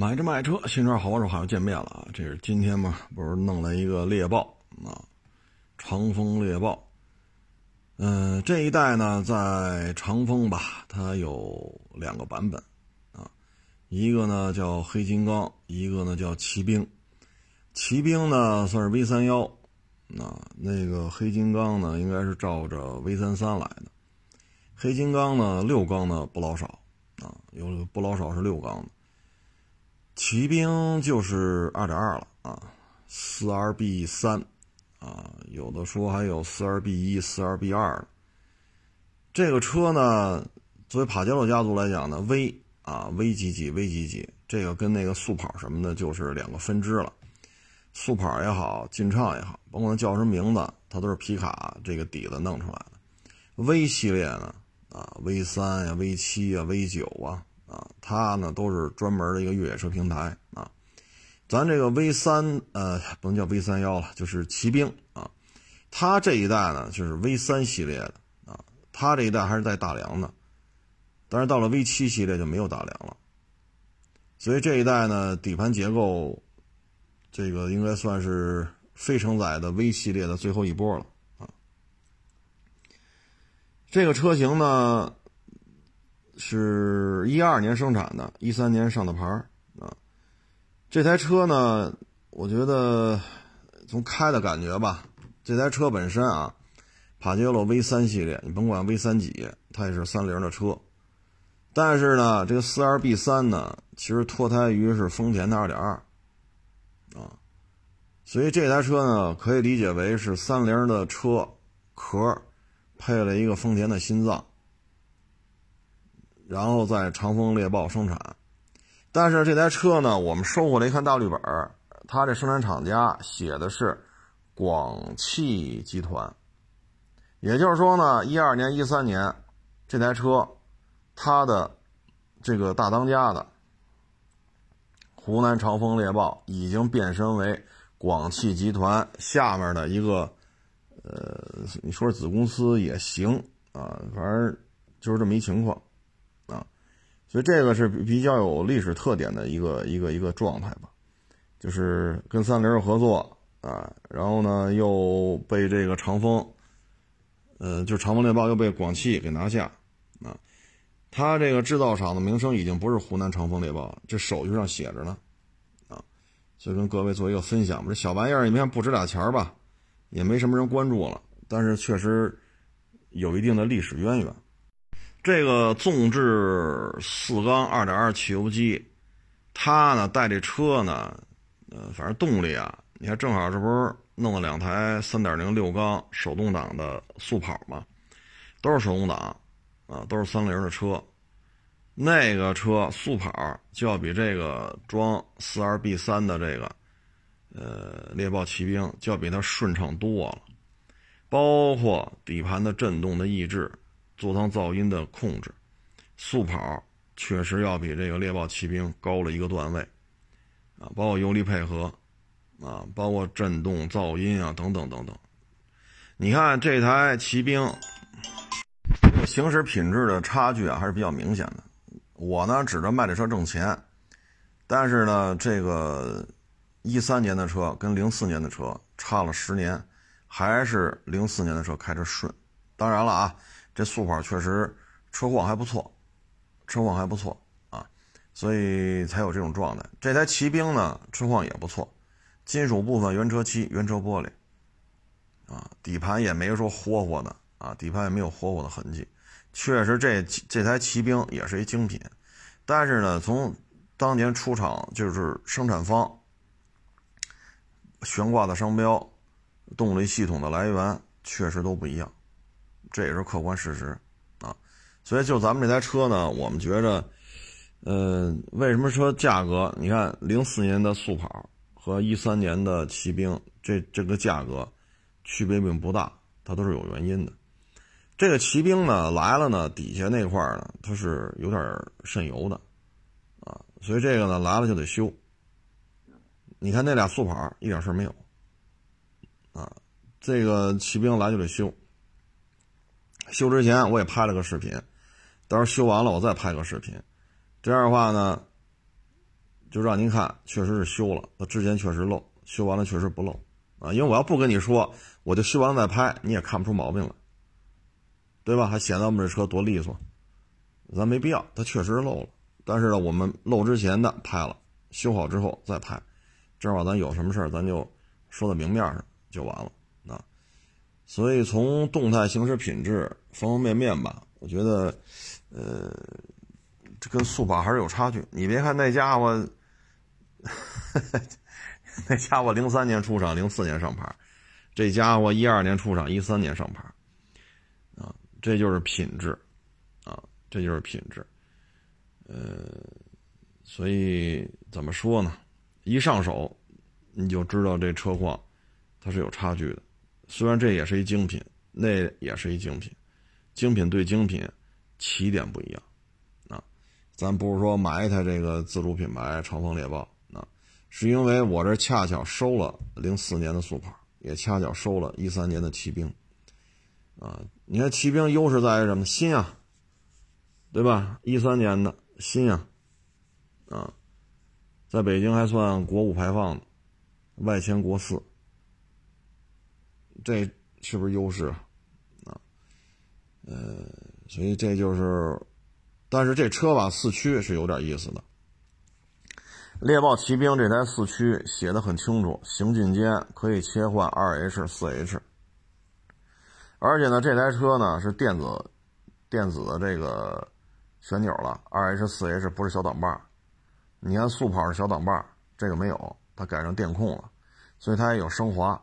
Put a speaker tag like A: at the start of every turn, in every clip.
A: 买着卖车，新车好车好又见面了啊！这是今天嘛，不是弄了一个猎豹啊，长风猎豹。嗯，这一代呢，在长风吧，它有两个版本啊，一个呢叫黑金刚，一个呢叫骑兵。骑兵呢算是 V 三幺，啊，那个黑金刚呢应该是照着 V 三三来的。黑金刚呢六缸呢不老少啊，有不老少是六缸的。骑兵就是二点二了啊，四二 B 三啊，有的说还有四二 B 一、四二 B 二。这个车呢，作为帕杰罗家族来讲呢，V 啊，V 几几，V 几几，这个跟那个速跑什么的，就是两个分支了。速跑也好，劲畅也好，甭管叫什么名字，它都是皮卡这个底子弄出来的。V 系列呢，啊，V 三呀，V 七呀，V 九啊。啊，它呢都是专门的一个越野车平台啊。咱这个 V 三呃，不能叫 V 三幺了，就是骑兵啊。它这一代呢就是 V 三系列的啊，它这一代还是带大梁的，但是到了 V 七系列就没有大梁了。所以这一代呢，底盘结构，这个应该算是非承载的 V 系列的最后一波了啊。这个车型呢。是一二年生产的，一三年上的牌啊。这台车呢，我觉得从开的感觉吧，这台车本身啊，帕杰罗 V 三系列，你甭管 V 三几，它也是三菱的车。但是呢，这个四 R B 三呢，其实脱胎于是丰田的二点二啊，所以这台车呢，可以理解为是三菱的车壳配了一个丰田的心脏。然后在长风猎豹生产，但是这台车呢，我们收回来一看大绿本儿它这生产厂家写的是广汽集团，也就是说呢，一二年、一三年这台车，它的这个大当家的湖南长风猎豹已经变身为广汽集团下面的一个，呃，你说子公司也行啊，反正就是这么一情况。所以这个是比较有历史特点的一个一个一个状态吧，就是跟三菱合作啊，然后呢又被这个长风，呃，就长风猎豹又被广汽给拿下啊，它这个制造厂的名声已经不是湖南长风猎豹了，这手续上写着呢啊，所以跟各位做一个分享吧，这小玩意儿你看不值俩钱吧，也没什么人关注了，但是确实有一定的历史渊源。这个纵置四缸二点二汽油机，它呢带这车呢，呃，反正动力啊，你看正好这不是弄了两台三点零六缸手动挡的速跑吗？都是手动挡，啊，都是三菱的车。那个车速跑就要比这个装四 R B 三的这个，呃，猎豹骑兵就要比它顺畅多了，包括底盘的震动的抑制。座舱噪音的控制，速跑确实要比这个猎豹骑兵高了一个段位，啊，包括油离配合，啊，包括震动、噪音啊，等等等等。你看这台骑兵，行驶品质的差距啊，还是比较明显的。我呢，指着卖这车挣钱，但是呢，这个一三年的车跟零四年的车差了十年，还是零四年的车开着顺。当然了啊。这速跑确实车况还不错，车况还不错啊，所以才有这种状态。这台骑兵呢，车况也不错，金属部分原车漆、原车玻璃，啊，底盘也没说霍霍的啊，底盘也没有霍霍的痕迹。确实，这这台骑兵也是一精品，但是呢，从当年出厂就是生产方悬挂的商标、动力系统的来源，确实都不一样。这也是客观事实，啊，所以就咱们这台车呢，我们觉着，呃，为什么说价格？你看，零四年的速跑和一三年的骑兵，这这个价格区别并不大，它都是有原因的。这个骑兵呢来了呢，底下那块呢，它是有点渗油的，啊，所以这个呢来了就得修。你看那俩速跑一点事没有，啊，这个骑兵来就得修。修之前我也拍了个视频，到时候修完了我再拍个视频，这样的话呢，就让您看，确实是修了，它之前确实漏，修完了确实不漏啊。因为我要不跟你说，我就修完了再拍，你也看不出毛病来，对吧？还显得我们这车多利索，咱没必要，它确实漏了。但是呢，我们漏之前的拍了，修好之后再拍，正好咱有什么事儿，咱就说到明面上就完了。所以从动态行驶品质方方面面吧，我觉得，呃，这跟速跑还是有差距。你别看那家伙。那家伙零三年出厂，零四年上牌，这家伙一二年出厂，一三年上牌，啊，这就是品质，啊，这就是品质，呃，所以怎么说呢？一上手你就知道这车况它是有差距的。虽然这也是一精品，那也是一精品，精品对精品起点不一样，啊，咱不是说买一台这个自主品牌长风猎豹。啊是因为我这恰巧收了零四年的速跑，也恰巧收了一三年的骑兵，啊，你看骑兵优势在于什么？新啊，对吧？一三年的新啊，啊，在北京还算国五排放，外迁国四，这是不是优势啊？呃，所以这就是，但是这车吧，四驱是有点意思的。猎豹骑兵这台四驱写的很清楚，行进间可以切换二 H、四 H，而且呢，这台车呢是电子电子的这个旋钮了，二 H、四 H 不是小挡把。你看速跑是小挡把，这个没有，它改成电控了，所以它也有升华。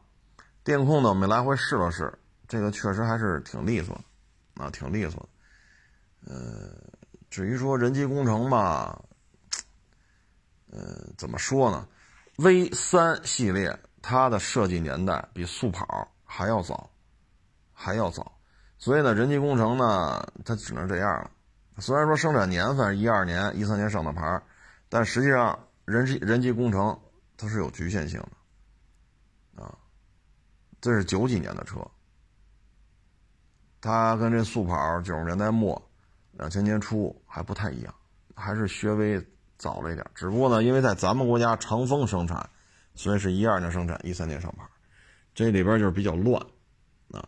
A: 电控呢，我们来回试了试，这个确实还是挺利索，啊，挺利索的。呃，至于说人机工程吧。呃，怎么说呢？V 三系列它的设计年代比速跑还要早，还要早，所以呢，人机工程呢，它只能这样了。虽然说生产年份一二年、一三年上的牌，但实际上人机人机工程它是有局限性的。这是九几年的车，它跟这速跑九十年代末、两千年初还不太一样，还是稍微。早了一点，只不过呢，因为在咱们国家长丰生产，所以是一二年生产，一三年上牌，这里边就是比较乱，啊，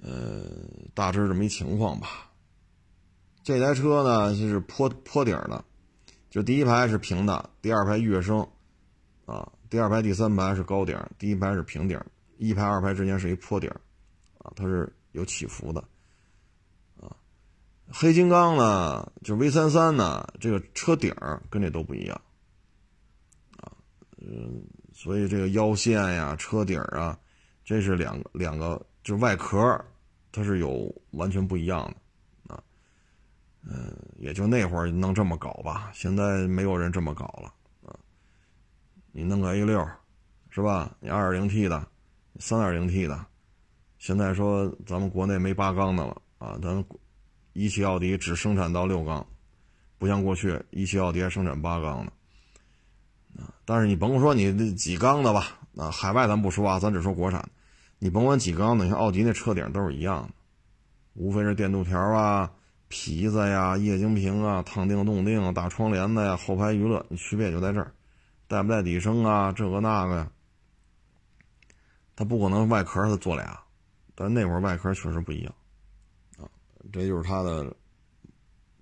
A: 呃，大致这么一情况吧。这台车呢就是坡坡顶的，就第一排是平的，第二排跃升，啊，第二排第三排是高顶，第一排是平顶，一排二排之间是一坡顶，啊，它是有起伏的。啊黑金刚呢，就 V 三三呢，这个车顶跟这都不一样，啊，嗯，所以这个腰线呀、车顶啊，这是两个两个，就是外壳，它是有完全不一样的，啊，嗯，也就那会儿能这么搞吧，现在没有人这么搞了，啊，你弄个 A 六，是吧？你二点零 T 的，三点零 T 的，现在说咱们国内没八缸的了，啊，咱。一汽奥迪只生产到六缸，不像过去一汽奥迪还生产八缸呢。啊，但是你甭说你那几缸的吧，啊，海外咱不说啊，咱只说国产。你甭管几缸的，你看奥迪那车顶都是一样的，无非是电镀条啊、皮子呀、液晶屏啊、烫定动定、大窗帘子呀、后排娱乐，你区别就在这儿，带不带底声啊，这个那个呀。它不可能外壳它做俩，但那会儿外壳确实不一样啊。这就是它的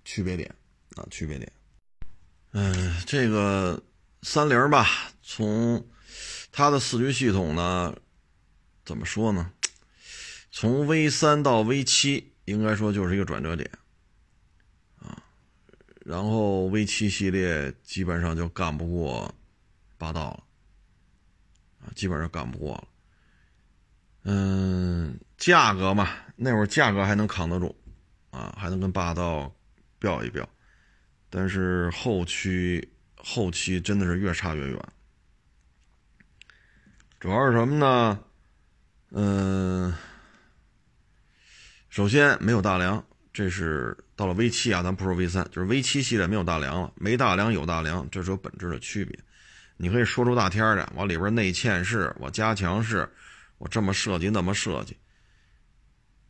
A: 区别点啊，区别点。嗯，这个三菱吧，从它的四驱系统呢，怎么说呢？从 V 三到 V 七，应该说就是一个转折点啊。然后 V 七系列基本上就干不过霸道了啊，基本上干不过了。嗯，价格嘛，那会儿价格还能扛得住。啊，还能跟霸道飙一飙，但是后期后期真的是越差越远。主要是什么呢？嗯，首先没有大梁，这是到了 V 七啊，咱不说 V 三，就是 V 七系列没有大梁了，没大梁有大梁，这是有本质的区别。你可以说出大天儿的，往里边内嵌式，我加强式，我这么设计那么设计。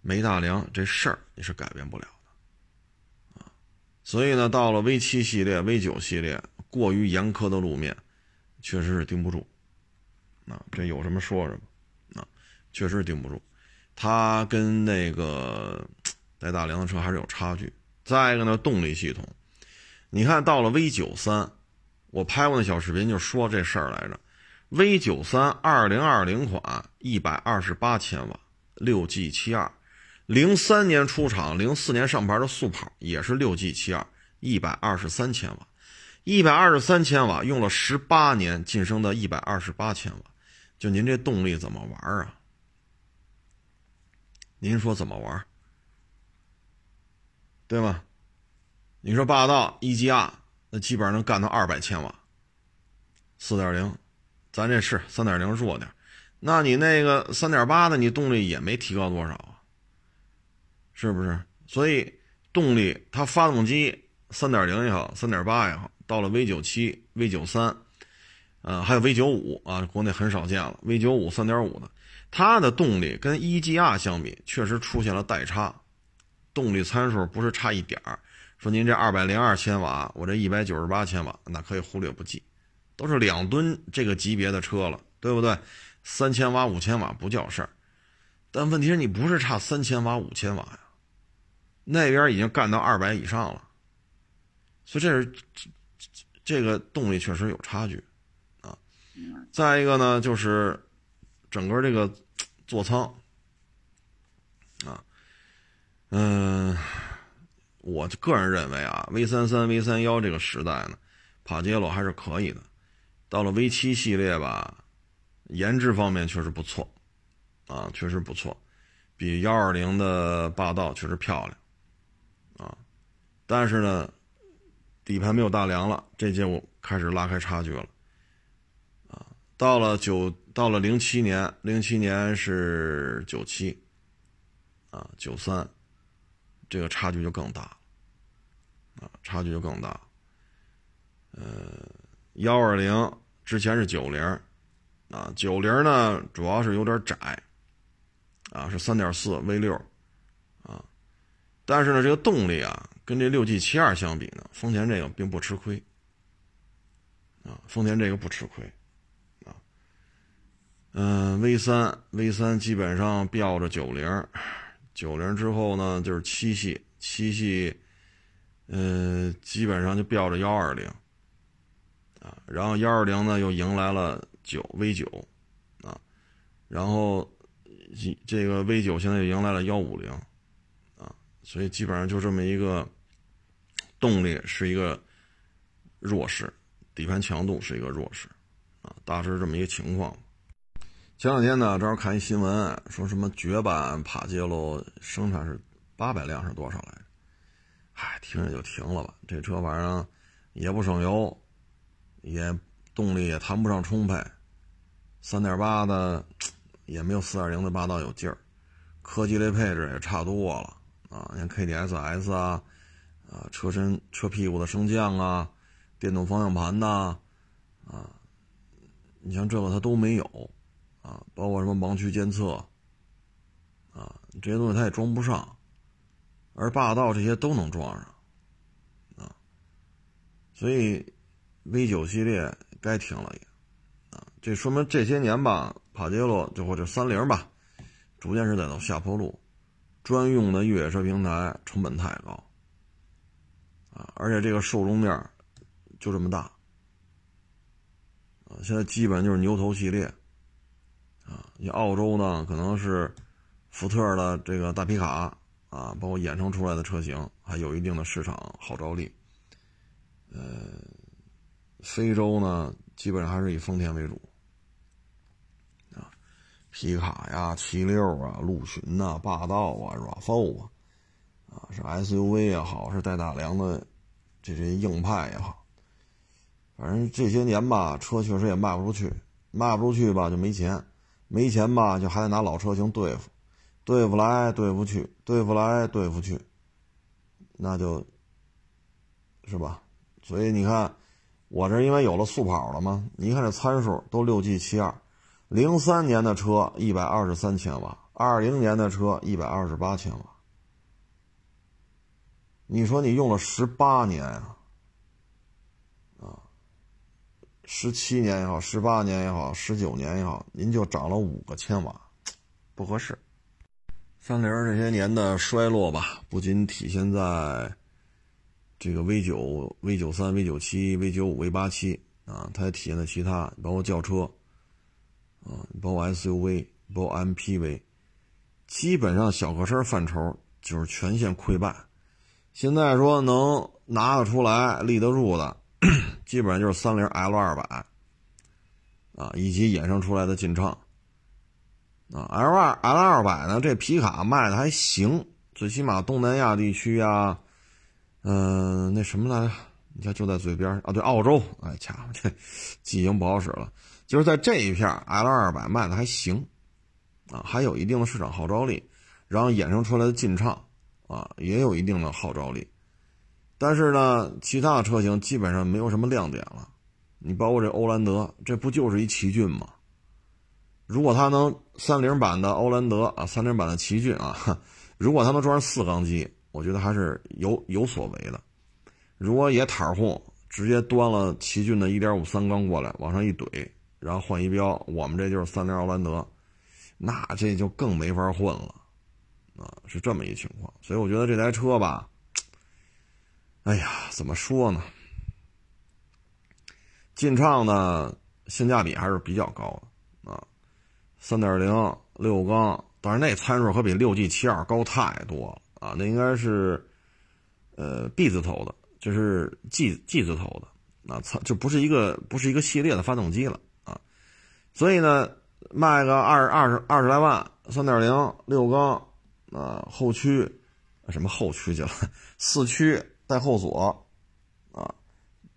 A: 没大梁这事儿你是改变不了的，啊，所以呢，到了 V 七系列、V 九系列，过于严苛的路面，确实是顶不住。啊，这有什么说什么，啊，确实顶不住。它跟那个带大梁的车还是有差距。再一个呢，动力系统，你看到了 V 九三，我拍过那小视频就说这事儿来着。V 九三二零二零款，一百二十八千瓦，六 G 七二，零三年出厂，零四年上牌的速跑也是六 G 七二，一百二十三千瓦，一百二十三千瓦用了十八年晋升到一百二十八千瓦，就您这动力怎么玩啊？您说怎么玩？对吗？你说霸道一 G R 那基本上能干到二百千瓦，四点零，咱这是三点零弱点，那你那个三点八的，你动力也没提高多少啊，是不是？所以动力它发动机三点零也好，三点八也好，到了 V 九七、V 九三，呃，还有 V 九五啊，国内很少见了，V 九五三点五的，它的动力跟一 G R 相比，确实出现了代差。动力参数不是差一点儿，说您这二百零二千瓦，我这一百九十八千瓦，那可以忽略不计，都是两吨这个级别的车了，对不对？三千瓦、五千瓦不叫事儿，但问题是你不是差三千瓦、五千瓦呀，那边已经干到二百以上了，所以这是这个动力确实有差距啊。再一个呢，就是整个这个座舱啊。嗯，我个人认为啊，V 三三、V 三幺这个时代呢，帕杰罗还是可以的。到了 V 七系列吧，颜值方面确实不错，啊，确实不错，比幺二零的霸道确实漂亮，啊，但是呢，底盘没有大梁了，这届我开始拉开差距了，啊，到了九，到了零七年，零七年是九七，啊，九三。这个差距就更大，啊，差距就更大。呃，幺二零之前是九零，啊，九零呢主要是有点窄，啊，是三点四 V 六，啊，但是呢这个动力啊跟这六 G 七二相比呢，丰田这个并不吃亏，啊，丰田这个不吃亏，啊，嗯，V 三 V 三基本上标着九零。九零之后呢，就是七系，七系，嗯，基本上就标着幺二零，然后幺二零呢又迎来了九 V 九，啊，然后这个 V 九现在又迎来了幺五零，啊，所以基本上就这么一个动力是一个弱势，底盘强度是一个弱势，啊，大致这么一个情况。前两天呢，正好看一新闻，说什么绝版帕杰罗生产是八百辆是多少来着？唉，听着就停了吧。这车反正也不省油，也动力也谈不上充沛，三点八的也没有四点零的霸道有劲儿，科技类配置也差多了啊。你看 KDSS 啊，啊车身车屁股的升降啊，电动方向盘呐，啊，你像这个它都没有。啊，包括什么盲区监测，啊，这些东西它也装不上，而霸道这些都能装上，啊，所以 V 九系列该停了也，啊，这说明这些年吧，帕杰罗就或者三菱吧，逐渐是在走下坡路，专用的越野车平台成本太高，啊，而且这个受众面就这么大，啊，现在基本就是牛头系列。啊，你澳洲呢，可能是福特的这个大皮卡啊，包括衍生出来的车型，还有一定的市场号召力。呃，非洲呢，基本上还是以丰田为主。啊，皮卡呀、七六啊、陆巡呐、霸道啊、RAV4 啊，啊，是 SUV 也好，是带大梁的这些硬派也好，反正这些年吧，车确实也卖不出去，卖不出去吧，就没钱。没钱吧，就还得拿老车型对付，对付来对付去，对付来对付去，那就，是吧？所以你看，我这因为有了速跑了吗，你看这参数都六 G 七二，零三年的车一百二十三千瓦，二零年的车一百二十八千瓦，你说你用了十八年啊，啊，十七年也好，十八年也好，十九年也好，您就涨了五个千瓦，不合适。三菱这些年的衰落吧，不仅体现在这个 V 九、V 九三、V 九七、V 九五、V 八七啊，它也体现在其他，包括轿车啊，包括 SUV，包括 MPV，基本上小客车范畴就是全线溃败。现在说能拿得出来、立得住的，基本上就是三菱 L 二百啊，以及衍生出来的劲畅。啊，L 二 L 二百呢？这皮卡卖的还行，最起码东南亚地区啊，嗯，那什么来着？你看就在嘴边啊，对，澳洲。哎，家伙，这记性不好使了。就是在这一片，L 二百卖的还行，啊，还有一定的市场号召力。然后衍生出来的劲畅啊，也有一定的号召力。但是呢，其他的车型基本上没有什么亮点了。你包括这欧蓝德，这不就是一奇骏吗？如果它能三菱版的欧蓝德啊，三菱版的奇骏啊，如果它能装上四缸机，我觉得还是有有所为的。如果也袒护，直接端了奇骏的1.5三缸过来，往上一怼，然后换一标，我们这就是三菱奥兰德，那这就更没法混了啊，是这么一情况。所以我觉得这台车吧，哎呀，怎么说呢？劲畅呢，性价比还是比较高的啊。三点零六缸，但是那参数可比六 G 七二高太多了啊！那应该是，呃，B 字头的，就是 G G 字头的，啊，参就不是一个不是一个系列的发动机了啊！所以呢，卖个二二十二十来万，三点零六缸，啊，后驱，什么后驱去了？四驱带后锁，啊，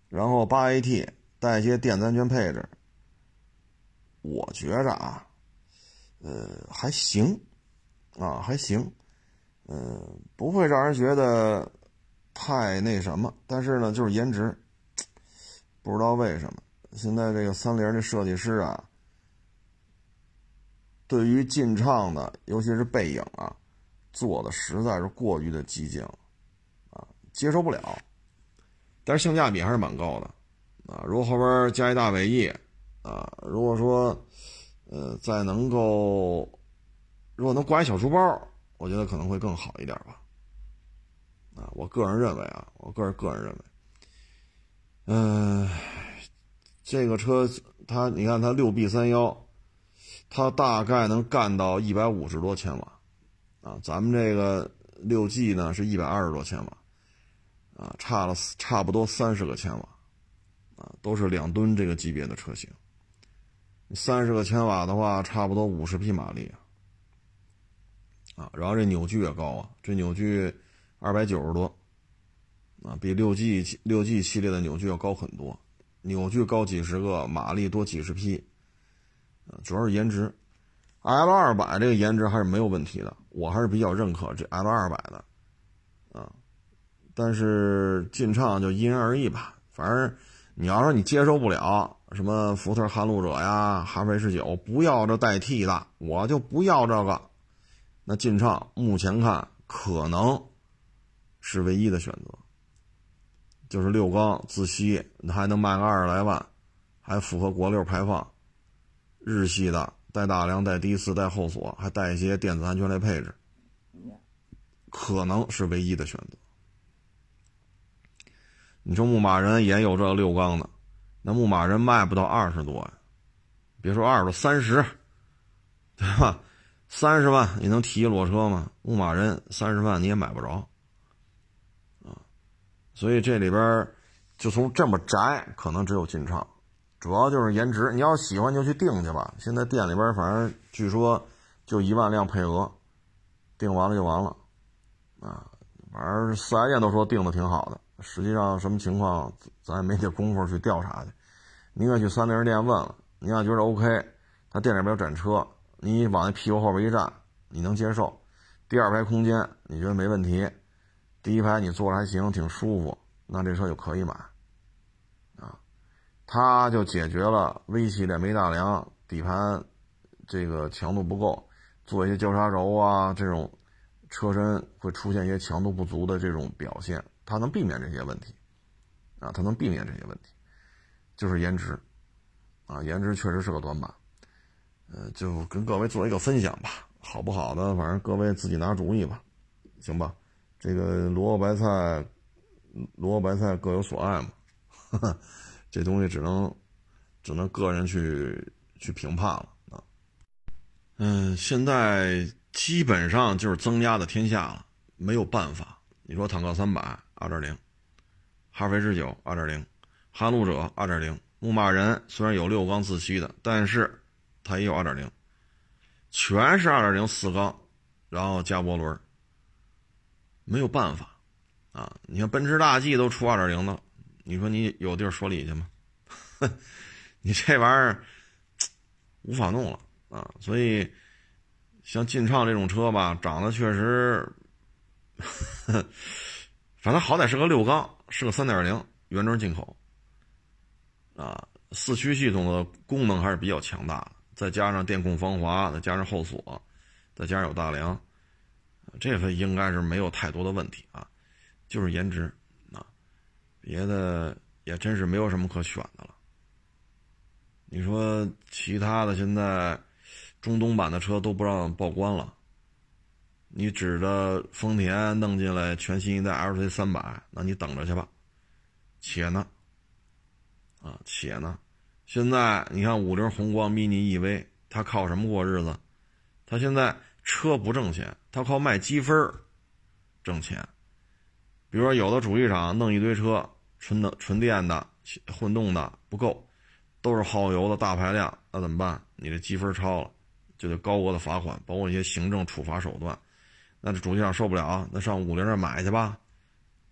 A: 然后八 AT 带一些电子安全配置，我觉着啊。呃，还行，啊，还行，嗯，不会让人觉得太那什么，但是呢，就是颜值，不知道为什么，现在这个三菱的设计师啊，对于劲畅的，尤其是背影啊，做的实在是过于的激进，啊，接受不了，但是性价比还是蛮高的，啊，如果后边加一大尾翼，啊，如果说。呃，再能够，如果能挂一小书包，我觉得可能会更好一点吧。啊，我个人认为啊，我个人个人认为，嗯，这个车它，你看它六 B 三幺，它大概能干到一百五十多千瓦，啊，咱们这个六 G 呢是一百二十多千瓦，啊，差了差不多三十个千瓦，啊，都是两吨这个级别的车型。三十个千瓦的话，差不多五十匹马力啊，啊然后这扭矩也高啊，这扭矩二百九十多啊，比六 G 六 G 系列的扭矩要高很多，扭矩高几十个，马力多几十匹，啊，主要是颜值，L 二百这个颜值还是没有问题的，我还是比较认可这 L 二百的，啊，但是劲畅就因人而异吧，反正你要说你接受不了。什么福特撼路者呀，哈弗 H 九不要这代替的，我就不要这个。那劲畅目前看可能是唯一的选择，就是六缸自吸，还能卖个二十来万，还符合国六排放，日系的带大梁、带低四、带后锁，还带一些电子安全类配置，可能是唯一的选择。你说牧马人也有这六缸的。那牧马人卖不到二十多呀，别说二十多，三十，对吧？三十万你能提一裸车吗？牧马人三十万你也买不着，啊，所以这里边就从这么窄，可能只有劲畅，主要就是颜值。你要喜欢就去订去吧。现在店里边反正据说就一万辆配额，订完了就完了，啊，反正四 S 店都说订的挺好的。实际上什么情况，咱也没这功夫去调查去。宁愿去三菱店问了，你要觉得 OK，他店里边有展车，你往那屁股后边一站，你能接受。第二排空间你觉得没问题，第一排你坐着还行，挺舒服，那这车就可以买。啊，它就解决了 V 系列没大梁，底盘这个强度不够，做一些交叉轴啊这种车身会出现一些强度不足的这种表现。它能避免这些问题，啊，它能避免这些问题，就是颜值，啊，颜值确实是个短板。呃，就跟各位做一个分享吧，好不好的，反正各位自己拿主意吧，行吧？这个萝卜白菜，萝卜白菜各有所爱嘛，这东西只能只能个人去去评判了啊。嗯，现在基本上就是增压的天下了，没有办法。你说坦克三百二点零，哈弗 H 九二点零，哈路者二点零，牧马人虽然有六缸自吸的，但是。它也有2.0，全是2.0四缸，然后加涡轮，没有办法啊！你看奔驰大 G 都出2.0的，你说你有地儿说理去吗？你这玩意儿无法弄了啊！所以像劲畅这种车吧，长得确实，反正好歹是个六缸，是个3.0原装进口啊，四驱系统的功能还是比较强大的。再加上电控防滑，再加上后锁，再加上有大梁，这个应该是没有太多的问题啊，就是颜值啊，别的也真是没有什么可选的了。你说其他的现在中东版的车都不让报关了，你指着丰田弄进来全新一代 LC 三百，那你等着去吧，且呢，啊，且呢。现在你看五菱宏光 mini EV，它靠什么过日子？它现在车不挣钱，它靠卖积分挣钱。比如说，有的主机厂弄一堆车，纯的、纯电的、混动的不够，都是耗油的大排量，那怎么办？你这积分超了，就得高额的罚款，包括一些行政处罚手段。那这主机厂受不了，那上五菱那买去吧。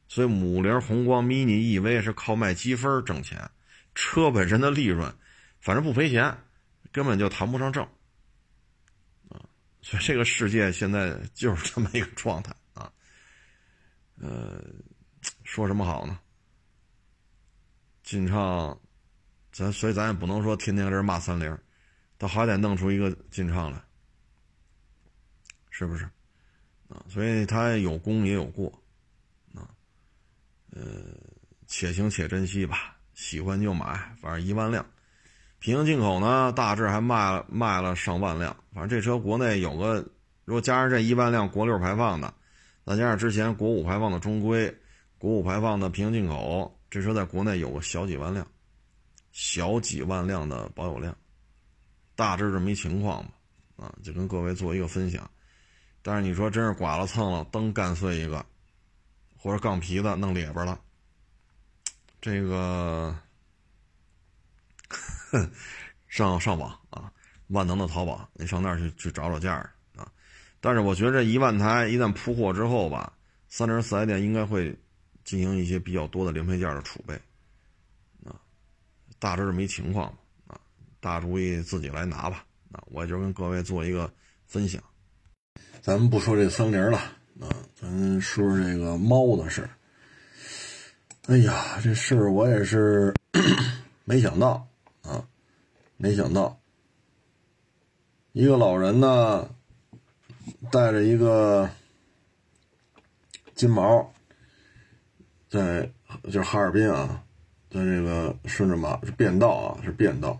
A: 所以，五菱宏光 mini EV 是靠卖积分挣钱。车本身的利润，反正不赔钱，根本就谈不上挣，啊，所以这个世界现在就是这么一个状态啊，呃，说什么好呢？劲畅，咱所以咱也不能说天天在这骂三菱，他还得弄出一个劲畅来，是不是？啊，所以他有功也有过，啊，呃，且行且珍惜吧。喜欢就买，反正一万辆，平行进口呢，大致还卖了卖了上万辆。反正这车国内有个，如果加上这一万辆国六排放的，再加上之前国五排放的中规，国五排放的平行进口，这车在国内有个小几万辆，小几万辆的保有量，大致这么一情况吧。啊，就跟各位做一个分享。但是你说真是剐了蹭了，灯干碎一个，或者杠皮子弄裂边了。这个 上上网啊，万能的淘宝，你上那儿去去找找价啊。但是我觉得这一万台一旦铺货之后吧，三菱四 S 店应该会进行一些比较多的零配件的储备啊。大致这么一情况啊，大主意自己来拿吧。啊，我就跟各位做一个分享。咱们不说这三菱了啊，咱说说这个猫的事儿。哎呀，这事儿我也是 没想到啊，没想到，一个老人呢，带着一个金毛，在就是哈尔滨啊，在这个顺着马是便道啊，是便道，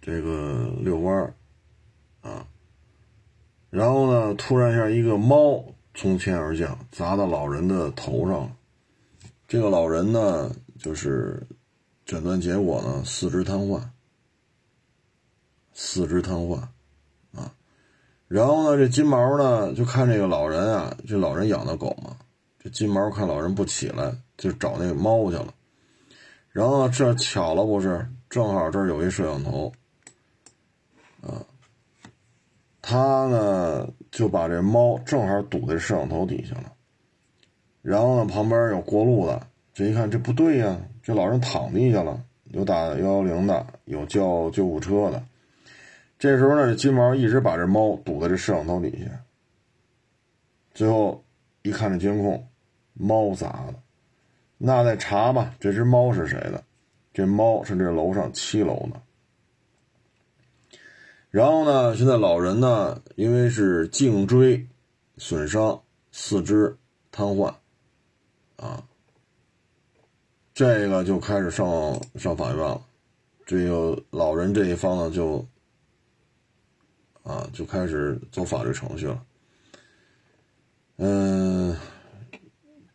A: 这个遛弯儿啊，然后呢，突然一下一个猫从天而降，砸到老人的头上了。这个老人呢，就是诊断结果呢，四肢瘫痪，四肢瘫痪，啊，然后呢，这金毛呢，就看这个老人啊，这老人养的狗嘛，这金毛看老人不起来，就找那个猫去了，然后，这巧了不是，正好这儿有一摄像头，啊，他呢就把这猫正好堵在摄像头底下了。然后呢，旁边有过路的，这一看这不对呀，这老人躺地下了，有打幺幺零的，有叫救护车的。这时候呢，金毛一直把这猫堵在这摄像头底下。最后一看这监控，猫砸的，那再查吧，这只猫是谁的？这猫是这楼上七楼的。然后呢，现在老人呢，因为是颈椎损伤，四肢瘫痪。啊，这个就开始上上法院了，这个老人这一方呢，就啊就开始走法律程序了。嗯，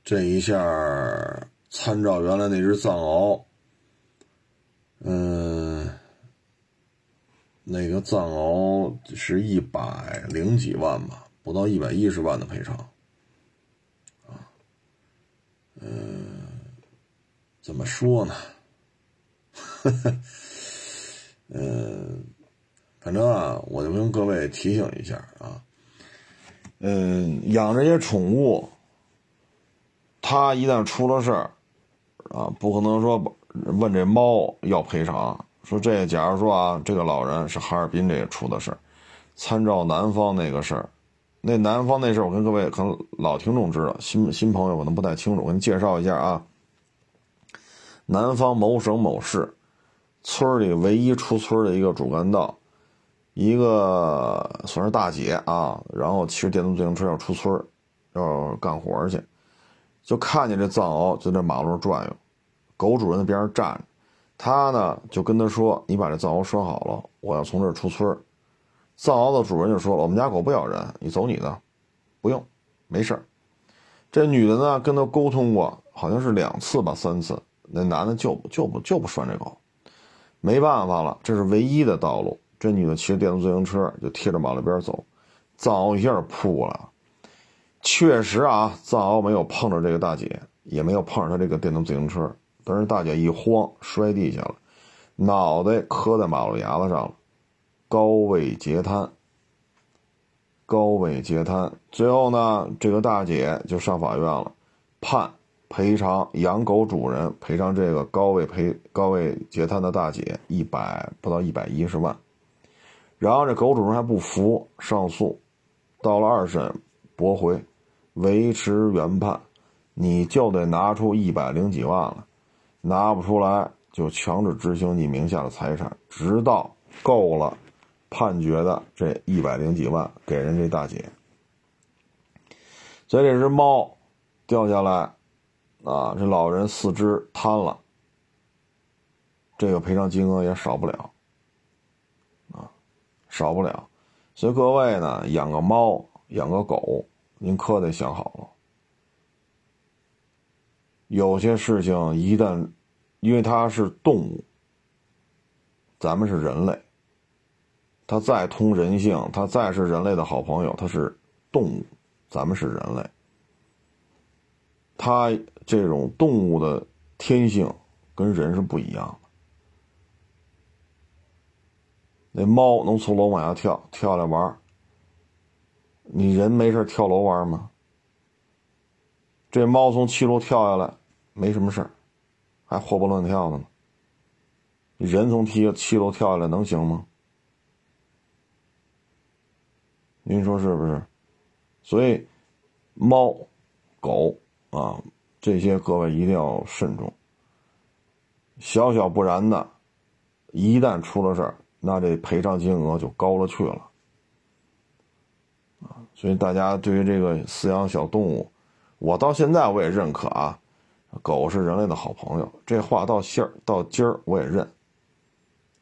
A: 这一下参照原来那只藏獒，嗯，那个藏獒是一百零几万吧，不到一百一十万的赔偿，嗯，怎么说呢？呵呵，嗯，反正啊，我就跟各位提醒一下啊。嗯，养这些宠物，他一旦出了事儿，啊，不可能说问这猫要赔偿。说这，假如说啊，这个老人是哈尔滨这个出的事儿，参照南方那个事儿，那南方那事儿，我跟各位可能老听众知道，新新朋友可能不太清楚，我给你介绍一下啊。南方某省某市村里唯一出村的一个主干道。一个算是大姐啊，然后骑着电动自行车要出村要干活去，就看见这藏獒就在马路上转悠，狗主人在边上站着，他呢就跟他说：“你把这藏獒拴好了，我要从这儿出村藏獒的主人就说了：“我们家狗不咬人，你走你的，不用，没事儿这女的呢跟他沟通过，好像是两次吧，三次，那男的就就不就不拴这狗，没办法了，这是唯一的道路。这女的骑着电动自行车就贴着马路边走，藏獒一下扑过来了。确实啊，藏獒没有碰着这个大姐，也没有碰上她这个电动自行车，但是大姐一慌摔地下了，脑袋磕在马路牙子上了，高位截瘫。高位截瘫，最后呢，这个大姐就上法院了，判赔偿养狗主人赔偿这个高位赔高位截瘫的大姐一百不到一百一十万。然后这狗主人还不服，上诉，到了二审，驳回，维持原判，你就得拿出一百零几万了，拿不出来就强制执行你名下的财产，直到够了判决的这一百零几万给人这大姐。所以这只猫掉下来，啊，这老人四肢瘫了，这个赔偿金额也少不了。啊少不了，所以各位呢，养个猫、养个狗，您可得想好了。有些事情一旦，因为它是动物，咱们是人类，它再通人性，它再是人类的好朋友，它是动物，咱们是人类，它这种动物的天性跟人是不一样的。那猫能从楼往下跳，跳下来玩你人没事跳楼玩吗？这猫从七楼跳下来，没什么事还活蹦乱跳的呢。人从梯七楼跳下来能行吗？您说是不是？所以，猫、狗啊，这些各位一定要慎重。小小不然的，一旦出了事儿。那这赔偿金额就高了去了，啊，所以大家对于这个饲养小动物，我到现在我也认可啊，狗是人类的好朋友，这话到现儿到今儿我也认，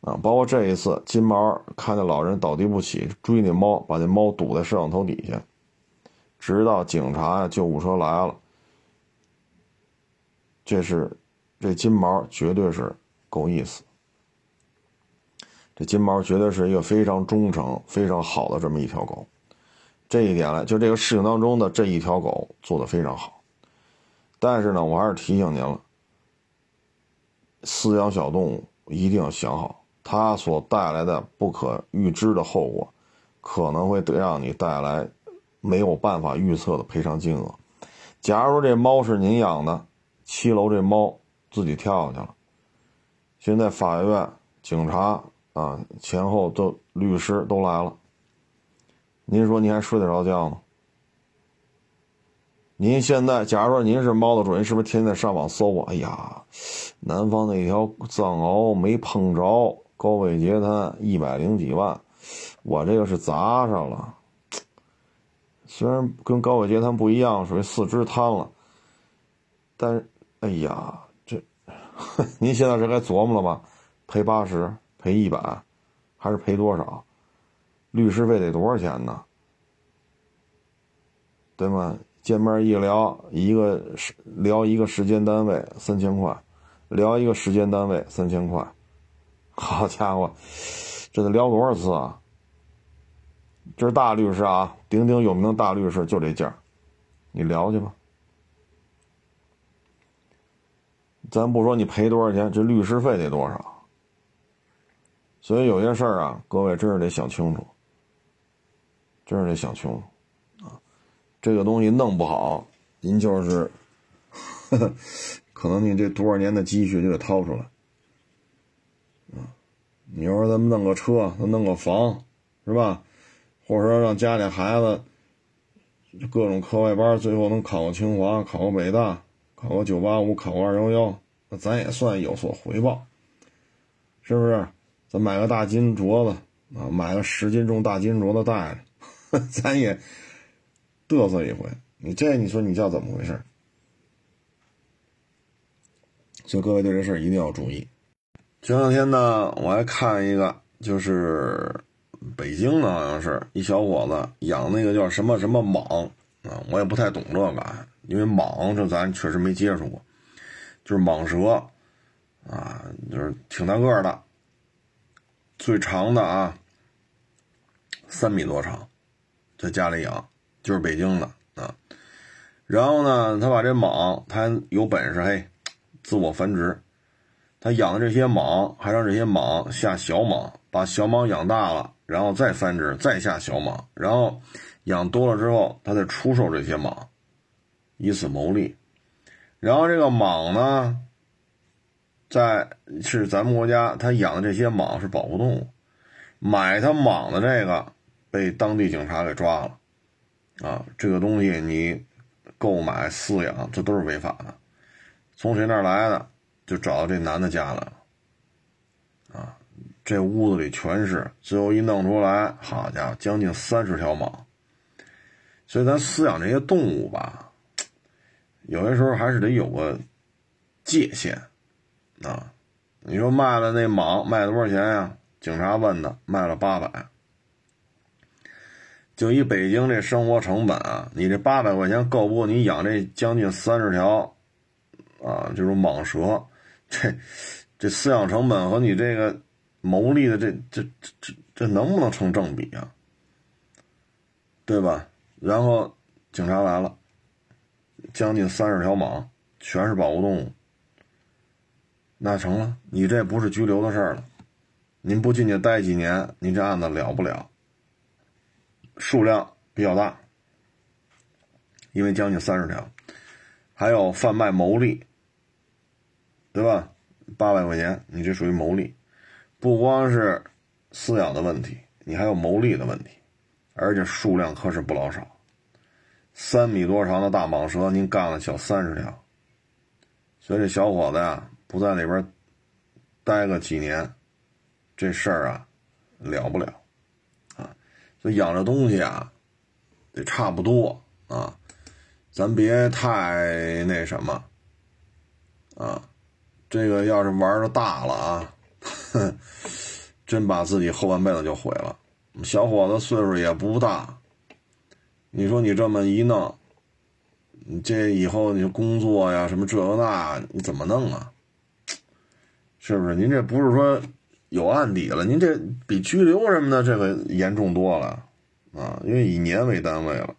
A: 啊，包括这一次金毛看见老人倒地不起，追那猫，把那猫堵在摄像头底下，直到警察呀救护车来了，这是这金毛绝对是够意思。这金毛绝对是一个非常忠诚、非常好的这么一条狗，这一点呢，就这个事情当中的这一条狗做的非常好。但是呢，我还是提醒您了，饲养小动物一定要想好，它所带来的不可预知的后果，可能会得让你带来没有办法预测的赔偿金额。假如说这猫是您养的，七楼这猫自己跳下去了，现在法院、警察。啊，前后都律师都来了。您说您还睡得着觉吗？您现在，假如说您是猫的主人，是不是天天上网搜？哎呀，南方那条藏獒没碰着，高位截瘫，一百零几万，我这个是砸上了。虽然跟高位截瘫不一样，属于四肢瘫了，但，哎呀，这，您现在是该琢磨了吧？赔八十，赔一百，还是赔多少？律师费得多少钱呢？对吗？见面一聊，一个时聊一个时间单位三千块，聊一个时间单位三千块，好家伙，这得聊多少次啊？这是大律师啊，鼎鼎有名的大律师就这价，你聊去吧。咱不说你赔多少钱，这律师费得多少？所以有些事儿啊，各位真是得想清楚，真是得想清楚啊。这个东西弄不好，您就是，可能你这多少年的积蓄就得掏出来，你说咱们弄个车，弄个房，是吧？或者说让家里孩子各种课外班，最后能考个清华，考个北大，考个九八五，考个二幺幺，那咱也算有所回报，是不是？咱买个大金镯子啊，买个十斤重大金镯子戴着，咱也。嘚瑟一回，你这你说你叫怎么回事？所以各位对这事儿一定要注意。前两天呢，我还看一个，就是北京的，好像是一小伙子养那个叫什么什么蟒啊，我也不太懂这个，因为蟒这咱确实没接触过，就是蟒蛇啊，就是挺大个的，最长的啊三米多长，在家里养。就是北京的啊，然后呢，他把这蟒，他有本事，嘿，自我繁殖，他养的这些蟒，还让这些蟒下小蟒，把小蟒养大了，然后再繁殖，再下小蟒，然后养多了之后，他再出售这些蟒，以此牟利。然后这个蟒呢，在是咱们国家，他养的这些蟒是保护动物，买他蟒的这个被当地警察给抓了。啊，这个东西你购买饲养，这都是违法的。从谁那儿来的，就找到这男的家来了。啊，这屋子里全是，最后一弄出来，好家伙，将近三十条蟒。所以咱饲养这些动物吧，有些时候还是得有个界限。啊，你说卖了那蟒卖多少钱呀？警察问的，卖了八百。就以北京这生活成本啊，你这八百块钱够不够你养这将近三十条啊？这种蟒蛇，这这饲养成本和你这个牟利的这这这这这能不能成正比啊？对吧？然后警察来了，将近三十条蟒，全是保护动物，那成了，你这不是拘留的事儿了，您不进去待几年，您这案子了不了。数量比较大，因为将近三十条，还有贩卖牟利，对吧？八百块钱，你这属于牟利，不光是饲养的问题，你还有牟利的问题，而且数量可是不老少，三米多长的大蟒蛇，您干了小三十条，所以这小伙子呀，不在那边待个几年，这事儿啊，了不了啊。所以养这东西啊，得差不多啊，咱别太那什么啊。这个要是玩的大了啊，真把自己后半辈子就毁了。小伙子岁数也不大，你说你这么一弄，你这以后你工作呀什么这个那，你怎么弄啊？是不是？您这不是说？有案底了，您这比拘留什么的这个严重多了啊！因为以年为单位了。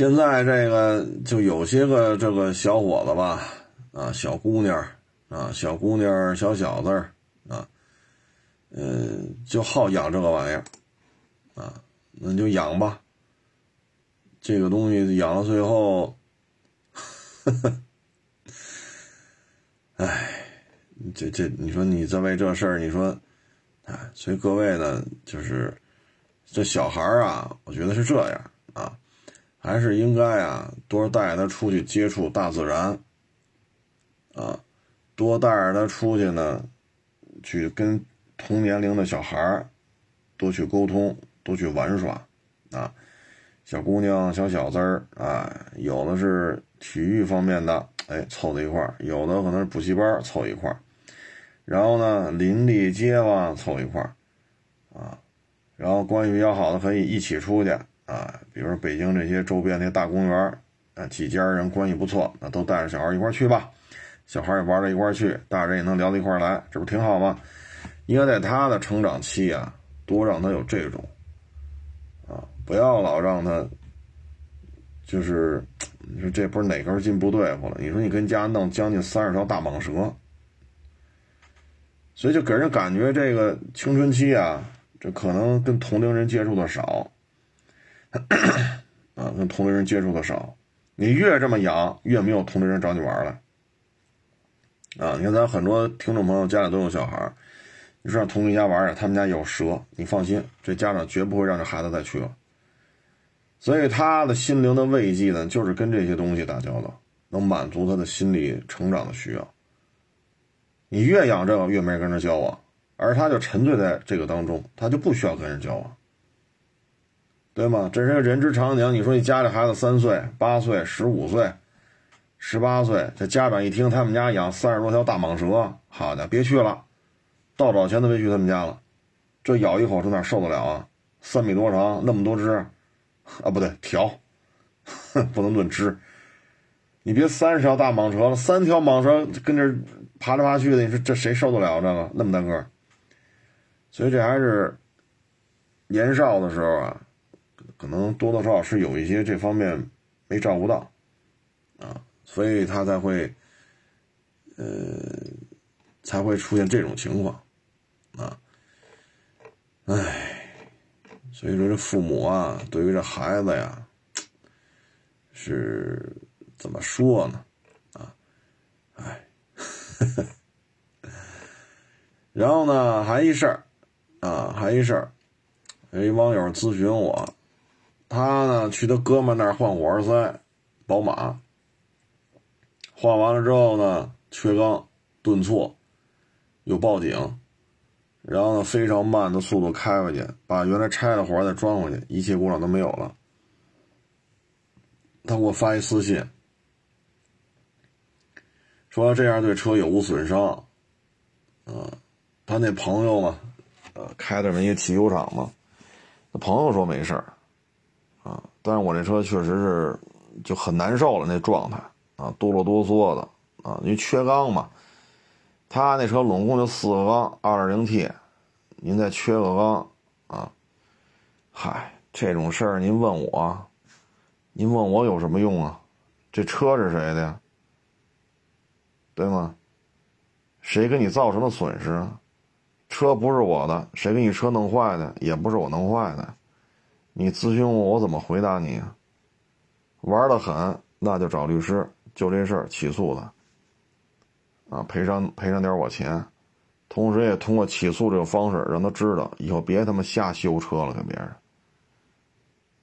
A: 现在这个就有些个这个小伙子吧，啊，小姑娘啊，小姑娘、小小子啊，嗯，就好养这个玩意儿啊，那就养吧。这个东西养到最后，唉。这这，你说你在为这事儿，你说，哎，所以各位呢，就是这小孩儿啊，我觉得是这样啊，还是应该啊，多带他出去接触大自然，啊，多带着他出去呢，去跟同年龄的小孩儿多去沟通，多去玩耍，啊，小姑娘、小小子儿啊，有的是体育方面的，哎，凑在一块儿；有的可能是补习班凑一块儿，然后呢，邻里街坊凑一块儿，啊，然后关系比较好的可以一起出去啊，比如说北京这些周边那大公园啊，几家人关系不错，那都带着小孩一块去吧，小孩也玩到一块去，大人也能聊到一块来，这不挺好吗？应该在他的成长期啊，多让他有这种，啊，不要老让他，就是你说这不是哪根筋不对付了？你说你跟家弄将近三十条大蟒蛇，所以就给人感觉这个青春期啊，这可能跟同龄人接触的少，啊，跟同龄人接触的少，你越这么养，越没有同龄人找你玩了，啊，你看咱很多听众朋友家里都有小孩。你说让同龄家玩儿他们家有蛇，你放心，这家长绝不会让这孩子再去了。所以他的心灵的慰藉呢，就是跟这些东西打交道，能满足他的心理成长的需要。你越养这个，越没人跟人交往，而他就沉醉在这个当中，他就不需要跟人交往，对吗？这是个人之常情。你说你家里孩子三岁、八岁、十五岁、十八岁，这家长一听他们家养三十多条大蟒蛇，好家伙，别去了。倒找钱都没去他们家了，这咬一口，这哪受得了啊？三米多长，那么多只，啊，不对，条，不能论只。你别三十条大蟒蛇了，三条蟒蛇跟这爬来爬去的，你说这谁受得了这个那么大个？所以这还是年少的时候啊，可能多多少少是有一些这方面没照顾到啊，所以他才会，呃，才会出现这种情况。啊，唉，所以说这父母啊，对于这孩子呀，是怎么说呢？啊，唉，然后呢，还一事儿啊，还一事儿，有一网友咨询我，他呢去他哥们那儿换火花塞，宝马，换完了之后呢，缺缸顿挫，又报警。然后呢，非常慢的速度开回去，把原来拆的活再装回去，一切故障都没有了。他给我发一私信，说这样对车有无损伤？啊，他那朋友嘛，呃，开的是一个汽修厂嘛，那朋友说没事儿，但是我这车确实是就很难受了，那状态啊，哆啰哆嗦的啊，因为缺缸嘛。他那车拢共就四个缸，二点零 T。您再缺个缸啊？嗨，这种事儿您问我，您问我有什么用啊？这车是谁的呀？对吗？谁给你造成的损失？车不是我的，谁给你车弄坏的？也不是我弄坏的。你咨询我，我怎么回答你啊？玩的很，那就找律师，就这事儿起诉他，啊，赔偿赔偿点我钱。同时，也通过起诉这个方式，让他知道以后别他妈瞎修车了，跟别人。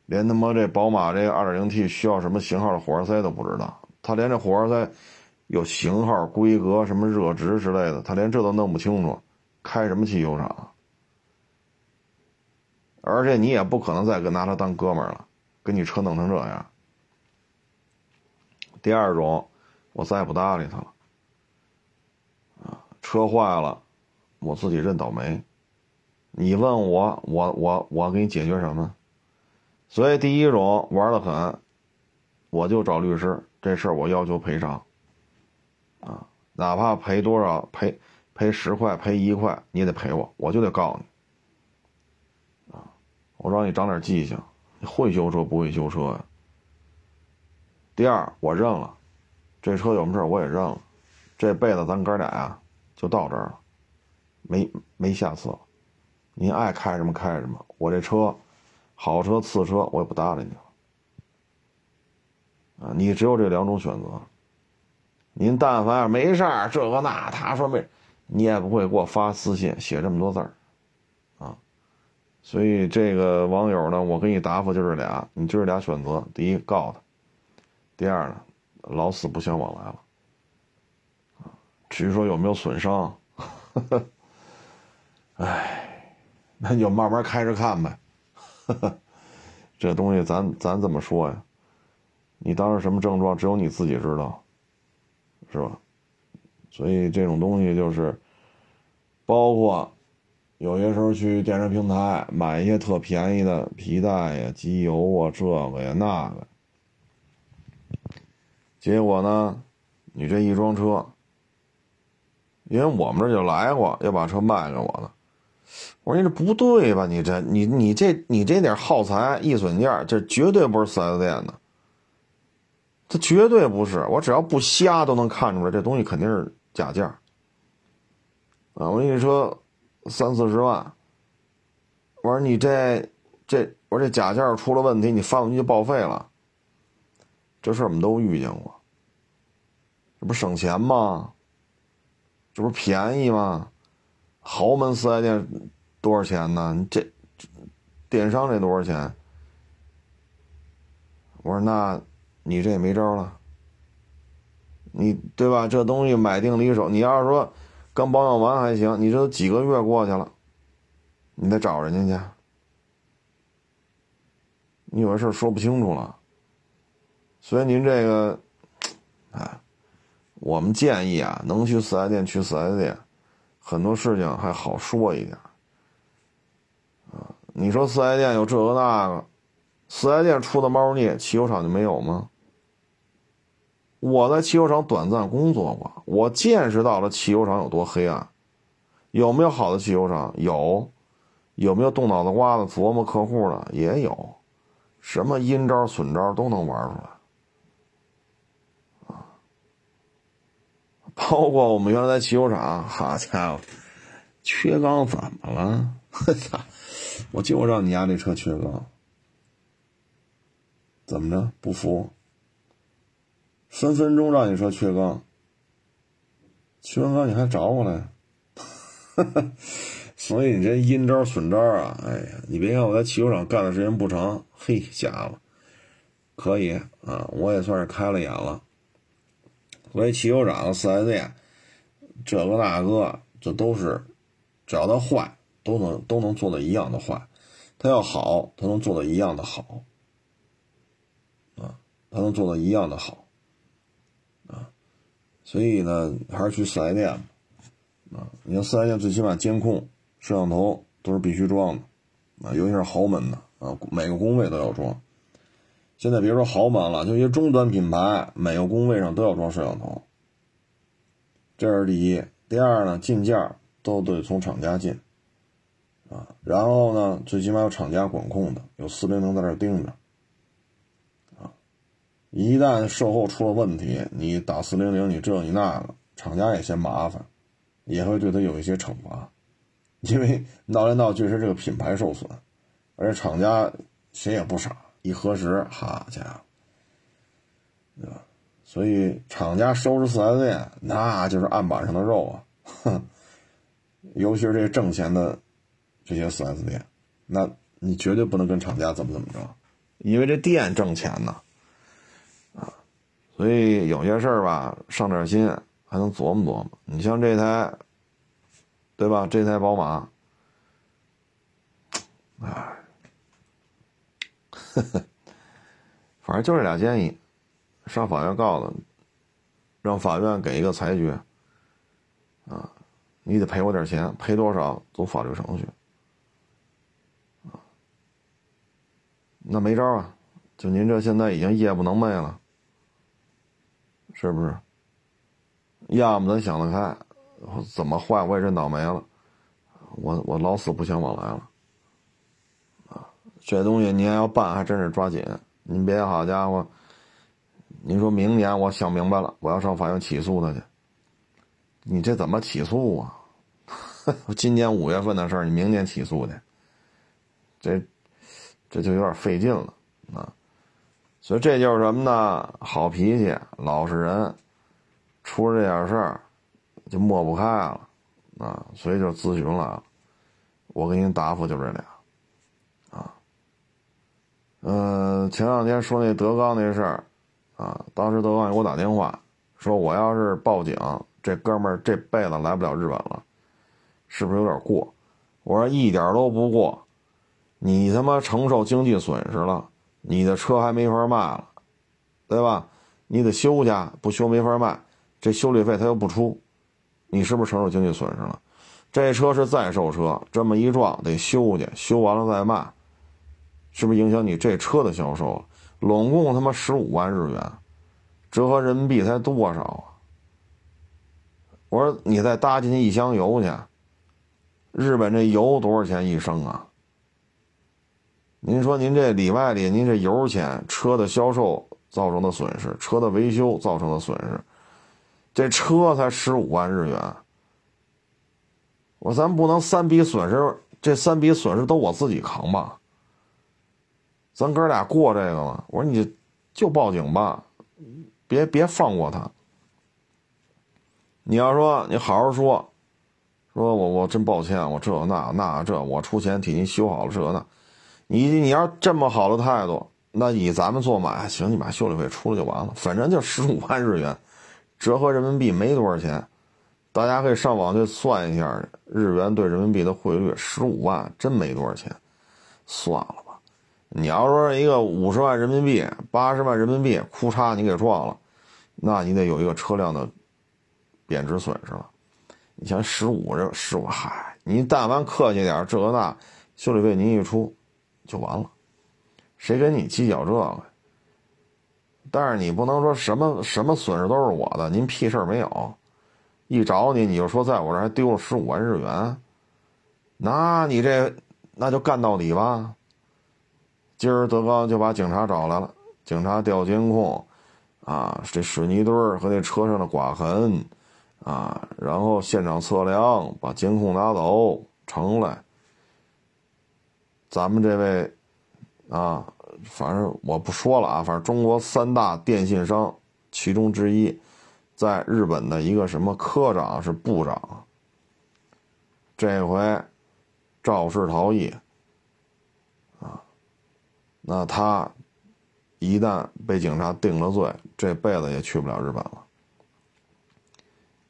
A: 连他妈这宝马这个 2.0T 需要什么型号的火花塞都不知道，他连这火花塞有型号、规格、什么热值之类的，他连这都弄不清楚，开什么汽修厂？而且你也不可能再跟拿他当哥们儿了，跟你车弄成这样。第二种，我再也不搭理他了。啊，车坏了。我自己认倒霉，你问我，我我我给你解决什么？所以第一种玩的很，我就找律师，这事儿我要求赔偿，啊，哪怕赔多少，赔赔十块，赔一块，你也得赔我，我就得告你，我让你长点记性，你会修车不会修车呀？第二，我认了，这车有什么事我也认了，这辈子咱哥俩呀就到这儿了。没没下次了，您爱开什么开什么，我这车，好车次车我也不搭理你了，啊，你只有这两种选择。您但凡没事儿，这个那，他说没，你也不会给我发私信写这么多字儿，所以这个网友呢，我给你答复就是俩，你就是俩选择：第一告他，第二呢，老死不相往来了，啊，至于说有没有损伤，呵呵。唉，那就慢慢开着看呗。这东西咱咱怎么说呀？你当时什么症状，只有你自己知道。是吧？所以这种东西就是，包括有些时候去电商平台买一些特便宜的皮带呀、机油啊，这个呀那个，结果呢，你这一装车，因为我们这就来过，要把车卖给我了。我说你这不对吧？你这你你这你这点耗材易损件，这绝对不是四 S 店的。这绝对不是，我只要不瞎都能看出来，这东西肯定是假件啊！我跟你说三四十万，我说你这这，我说这假件出了问题，你发动机就报废了。这事儿我们都遇见过，这不省钱吗？这不便宜吗？豪门四 S 店多少钱呢？你这电商这多少钱？我说那。你这也没招了，你对吧？这东西买定离手，你要是说刚保养完还行，你这都几个月过去了，你得找人家去，你有的事说不清楚了。所以您这个，哎，我们建议啊，能去四 S 店去四 S 店，很多事情还好说一点。啊，你说四 S 店有这个那个，四 S 店出的猫腻，汽油厂就没有吗？我在汽修厂短暂工作过，我见识到了汽修厂有多黑暗。有没有好的汽修厂？有。有没有动脑子瓜子琢磨客户的？也有。什么阴招损招都能玩出来。啊，包括我们原来在汽修厂，好家伙，缺缸怎么了？我就让你家这车缺缸，怎么着？不服？分分钟让你说缺缸，缺完缸你还找我来，所以你这阴招损招啊！哎呀，你别看我在汽修厂干的时间不长，嘿，家伙，可以啊，我也算是开了眼了。所以汽修厂四 S 店，这个那个，这都是，只要它坏，都能都能做的一样的坏；它要好，它能做的一样的好，啊，它能做的一样的好。所以呢，还是去四 S 店吧啊！你像四 S 店，最起码监控、摄像头都是必须装的啊，尤其是豪门的啊，每个工位都要装。现在别说豪门了，就一些中端品牌，每个工位上都要装摄像头。这是第一。第二呢，进件都得从厂家进啊，然后呢，最起码有厂家管控的，有四零零在这盯着。一旦售后出了问题，你打四零零，你这你那个，厂家也嫌麻烦，也会对他有一些惩罚，因为闹来闹去是这个品牌受损，而且厂家谁也不傻，一核实，好家伙，对吧？所以厂家收拾四 S 店，那就是案板上的肉啊，哼，尤其是这挣钱的这些四 S 店，那你绝对不能跟厂家怎么怎么着，因为这店挣钱呢。所以有些事儿吧，上点心还能琢磨琢磨。你像这台，对吧？这台宝马，哎，反正就这俩建议，上法院告他，让法院给一个裁决。啊，你得赔我点钱，赔多少走法律程序。那没招啊，就您这现在已经夜不能寐了。是不是？要么咱想得开，怎么坏我也认倒霉了，我我老死不相往来了。啊，这东西您要办，还真是抓紧。您别好家伙，您说明年我想明白了，我要上法院起诉他去。你这怎么起诉啊？今年五月份的事儿，你明年起诉去，这这就有点费劲了啊。所以这就是什么呢？好脾气，老实人，出了这点事儿，就抹不开了，啊，所以就咨询了。我给您答复就这俩，啊，嗯，前两天说那德纲那事儿，啊，当时德纲给我打电话，说我要是报警，这哥们儿这辈子来不了日本了，是不是有点过？我说一点都不过，你他妈承受经济损失了。你的车还没法卖了，对吧？你得修去，不修没法卖。这修理费他又不出，你是不是承受经济损失了？这车是在售车，这么一撞得修去，修完了再卖，是不是影响你这车的销售了？拢共他妈十五万日元，折合人民币才多少啊？我说你再搭进去一箱油去，日本这油多少钱一升啊？您说您这里外里，您这油钱、车的销售造成的损失、车的维修造成的损失，这车才十五万日元。我咱不能三笔损失，这三笔损失都我自己扛吧？咱哥俩过这个吗？我说你就报警吧，别别放过他。你要说你好好说，说我我真抱歉，我这那那这我出钱替您修好了这那，你你要这么好的态度，那以咱们做买行，你把修理费出了就完了，反正就十五万日元，折合人民币没多少钱，大家可以上网去算一下日元对人民币的汇率，十五万真没多少钱，算了吧。你要说一个五十万人民币、八十万人民币，库嚓你给撞了，那你得有一个车辆的。贬值损失了，你像十五这十五，嗨，你但凡客气点，这个那修理费您一出就完了，谁跟你计较这个？但是你不能说什么什么损失都是我的，您屁事儿没有，一找你你就说在我这还丢了十五万日元，那你这那就干到底吧。今儿德刚就把警察找来了，警察调监控，啊，这水泥堆和那车上的刮痕。啊，然后现场测量，把监控拿走，成了。咱们这位，啊，反正我不说了啊，反正中国三大电信商其中之一，在日本的一个什么科长是部长，这回肇事逃逸，啊，那他一旦被警察定了罪，这辈子也去不了日本了。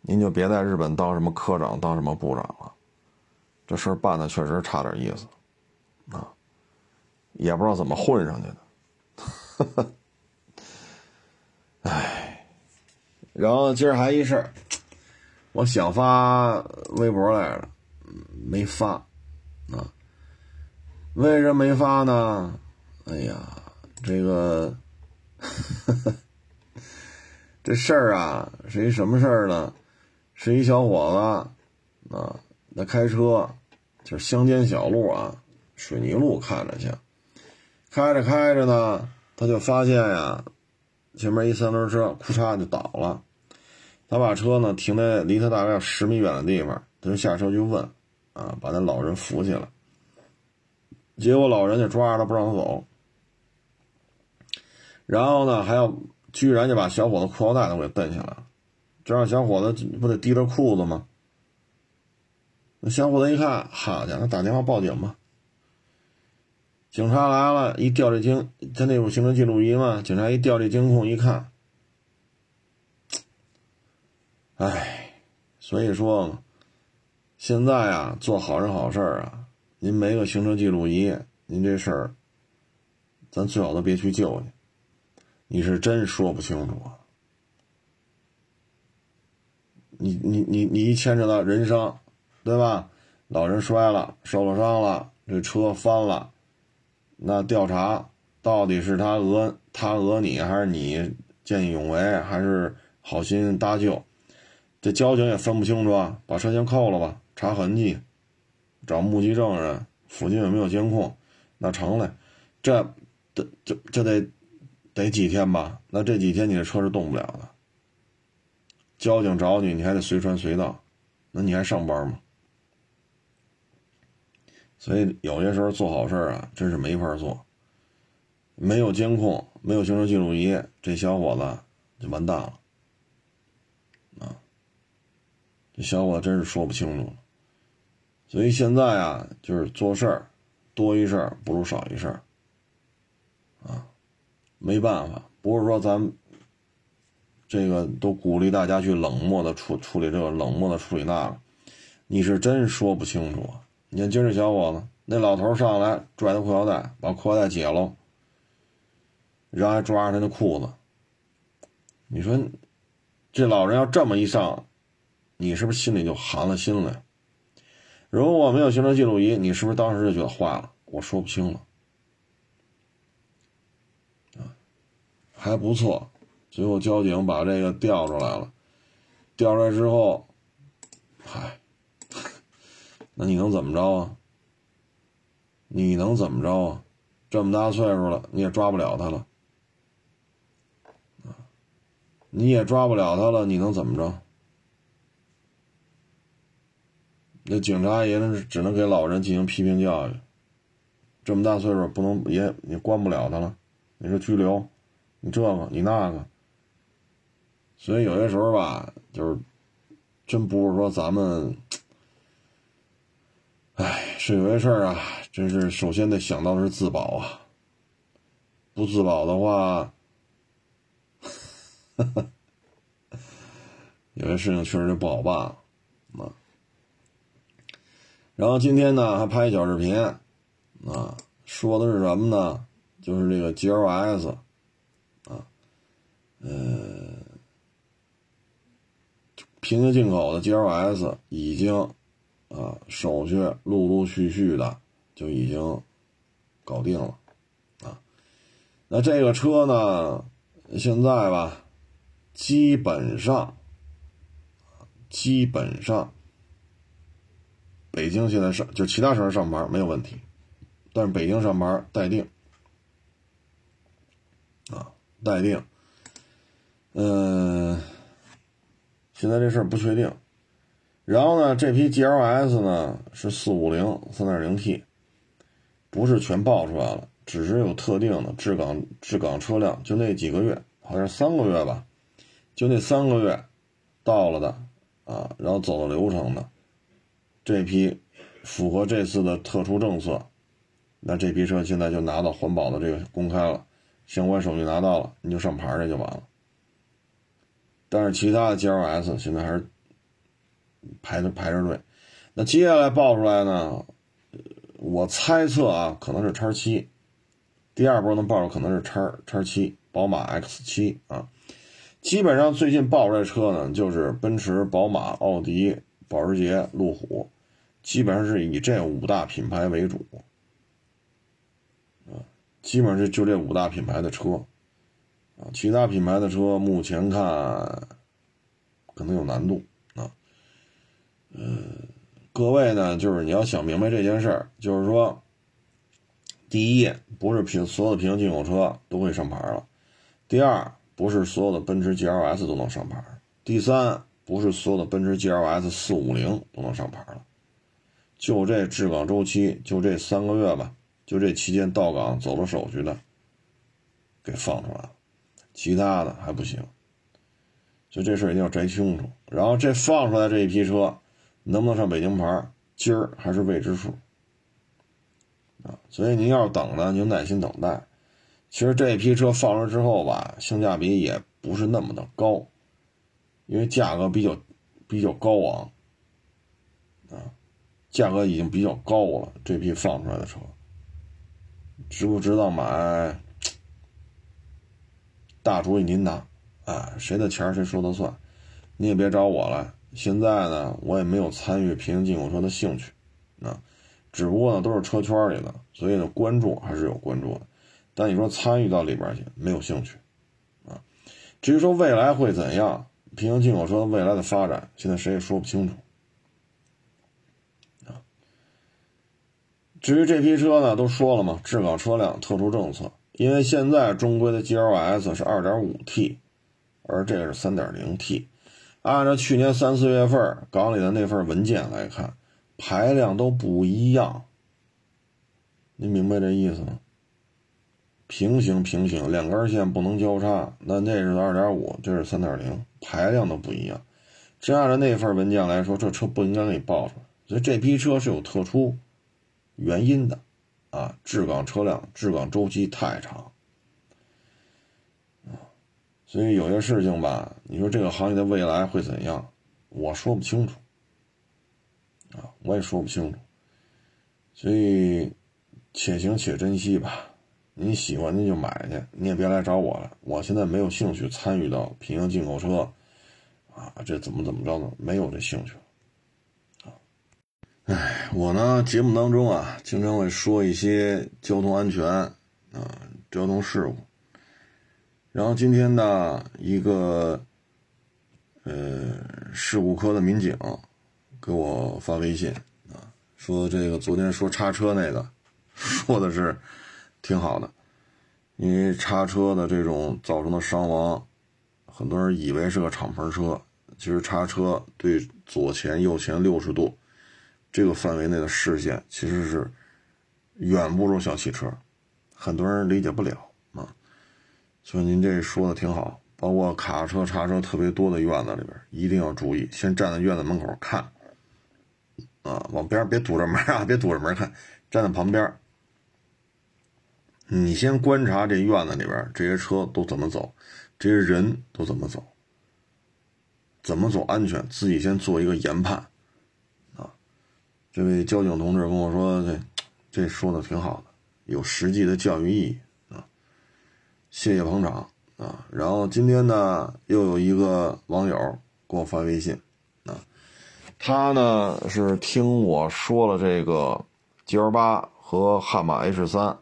A: 您就别在日本当什么科长，当什么部长了，这事儿办的确实差点意思，也不知道怎么混上去的，哎，然后今儿还一事儿，我想发微博来了，没发，啊，为什么没发呢？哎呀，这个，这事儿啊，是一什么事儿呢？是一小伙子，啊，那开车，就是乡间小路啊，水泥路看着像，开着开着呢，他就发现呀，前面一三轮车，库嚓就倒了，他把车呢停在离他大概十米远的地方，他就下车去问，啊，把那老人扶起来，结果老人就抓着他不让他走，然后呢，还要居然就把小伙子裤腰带都给蹬下来了。这让小伙子不得提着裤子吗？那小伙子一看，好家伙，打电话报警吧。警察来了，一调这监，他那有行车记录仪嘛？警察一调这监控，一看，哎，所以说，现在啊，做好人好事啊，您没个行车记录仪，您这事儿，咱最好都别去救去，你是真说不清楚啊。你你你你一牵扯到人伤，对吧？老人摔了，受了伤了，这车翻了，那调查到底是他讹他讹你，还是你见义勇为，还是好心搭救？这交警也分不清楚啊！把车先扣了吧，查痕迹，找目击证人，附近有没有监控？那成了，这得这这得得几天吧？那这几天你的车是动不了的。交警找你，你还得随传随到，那你还上班吗？所以有些时候做好事啊，真是没法做。没有监控，没有行车记录仪，这小伙子就完蛋了。啊，这小伙子真是说不清楚了。所以现在啊，就是做事儿多一事不如少一事啊，没办法，不是说咱。这个都鼓励大家去冷漠的处处理这个，冷漠的处理那个，你是真说不清楚啊。你看今儿这小伙子，那老头上来拽他裤腰带，把裤腰带解了，然后还抓着他的裤子。你说，这老人要这么一上，你是不是心里就寒了心了？如果我没有行车记录仪，你是不是当时就觉得坏了？我说不清了。啊，还不错，最后交警把这个调出来了。调出来之后，嗨，那你能怎么着啊？你能怎么着啊？这么大岁数了，你也抓不了他了。你也抓不了他了，你能怎么着？那警察也只能给老人进行批评教育。这么大岁数不能也也关不了他了，你说拘留，你这个你那个。所以有些时候吧，就是真不是说咱们，哎，是有些事儿啊，真是首先得想到的是自保啊。不自保的话。有些事情确实就不好办，啊。然后今天呢还拍一小视频，啊，说的是什么呢？就是这个 GLS，啊，呃，平行进口的 GLS 已经，啊，手续陆陆续续的就已经搞定了，啊，那这个车呢，现在吧。基本上，基本上，北京现在上就其他城市上班没有问题，但是北京上班待定，啊，待定。嗯，现在这事儿不确定。然后呢，这批 GLS 呢是四五零三点零 T，不是全爆出来了，只是有特定的质港质港车辆，就那几个月，好像三个月吧。就那三个月，到了的，啊，然后走了流程的，这批符合这次的特殊政策，那这批车现在就拿到环保的这个公开了，相关手续拿到了，你就上牌儿去就完了。但是其他的 GLS 现在还是排着排着队，那接下来报出来呢，我猜测啊，可能是叉七，第二波能报出可能是叉叉七，宝马 X 七啊。基本上最近爆出来车呢，就是奔驰、宝马、奥迪、保时捷、路虎，基本上是以这五大品牌为主，啊，基本上是就这五大品牌的车，啊，其他品牌的车目前看可能有难度，嗯，各位呢，就是你要想明白这件事儿，就是说，第一，不是平所有的平行进口车都会上牌了，第二。不是所有的奔驰 GLS 都能上牌。第三，不是所有的奔驰 GLS 四五零都能上牌了。就这质港周期，就这三个月吧，就这期间到港走了手续的，给放出来了，其他的还不行。所以这事儿一定要摘清楚。然后这放出来这一批车，能不能上北京牌，今儿还是未知数。啊，所以您要是等呢，您耐心等待。其实这批车放出来之后吧，性价比也不是那么的高，因为价格比较比较高昂，啊，价格已经比较高了。这批放出来的车，值不值得买？大主意您拿，啊，谁的钱谁说了算，你也别找我了。现在呢，我也没有参与平行进口车的兴趣，啊，只不过呢都是车圈里的，所以呢关注还是有关注的。但你说参与到里边去没有兴趣，啊，至于说未来会怎样，平行进口车未来的发展，现在谁也说不清楚，啊，至于这批车呢，都说了嘛，质港车辆特殊政策，因为现在中规的 GLS 是 2.5T，而这个是 3.0T，按照去年三四月份港里的那份文件来看，排量都不一样，您明白这意思吗？平行平行，两根线不能交叉。那那是二点五，这是三点零，排量都不一样。这按照那份文件来说，这车不应该给你报出来。所以这批车是有特殊原因的，啊，质港车辆质港周期太长，所以有些事情吧，你说这个行业的未来会怎样，我说不清楚，啊，我也说不清楚。所以且行且珍惜吧。你喜欢您就买去，你也别来找我了。我现在没有兴趣参与到平行进口车啊，这怎么怎么着呢？没有这兴趣啊。哎，我呢节目当中啊，经常会说一些交通安全啊、交通事故。然后今天呢，一个呃事故科的民警给我发微信啊，说这个昨天说叉车那个，说的是挺好的，因为叉车的这种造成的伤亡，很多人以为是个敞篷车，其实叉车对左前右前六十度这个范围内的视线其实是远不如小汽车，很多人理解不了。所以您这说的挺好，包括卡车、叉车特别多的院子里边，一定要注意，先站在院子门口看，啊，往边别堵着门啊，别堵着门看，站在旁边，你先观察这院子里边这些车都怎么走，这些人都怎么走，怎么走安全，自己先做一个研判，啊，这位交警同志跟我说，这这说的挺好的，有实际的教育意义。谢谢捧场啊！然后今天呢，又有一个网友给我发微信啊，他呢是听我说了这个 G L 八和悍马 H 三，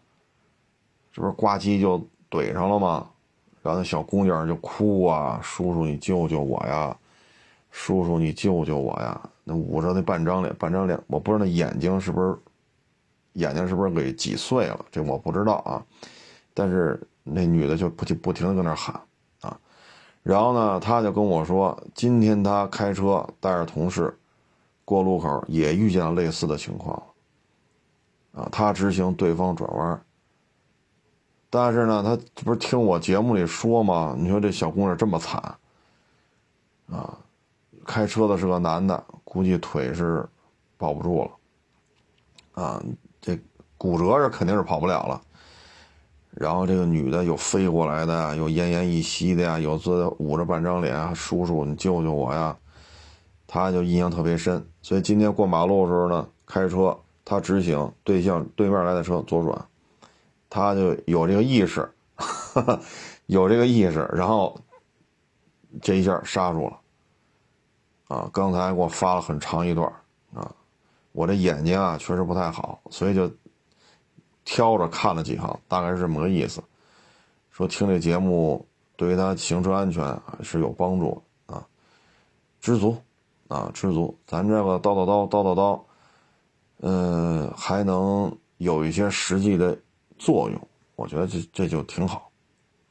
A: 这不是呱唧就怼上了吗？然后那小姑娘就哭啊，叔叔你救救我呀，叔叔你救救我呀！那捂着那半张脸，半张脸，我不知道那眼睛是不是眼睛是不是给挤碎了，这我不知道啊，但是。那女的就不停不停的搁那喊，啊，然后呢，他就跟我说，今天他开车带着同事过路口也遇见了类似的情况，啊，他直行对方转弯，但是呢，他不是听我节目里说吗？你说这小姑娘这么惨，啊，开车的是个男的，估计腿是保不住了，啊，这骨折是肯定是跑不了了。然后这个女的有飞过来的，有奄奄一息的呀，有这捂着半张脸，叔叔你救救我呀！他就印象特别深，所以今天过马路的时候呢，开车他直行对向对面来的车左转，他就有这个意识，有这个意识，然后这一下刹住了。啊，刚才给我发了很长一段啊，我这眼睛啊确实不太好，所以就。挑着看了几行，大概是这么个意思。说听这节目对于他行车安全是有帮助啊，知足啊，知足。咱这个叨叨叨叨叨叨，嗯，还能有一些实际的作用，我觉得这这就挺好，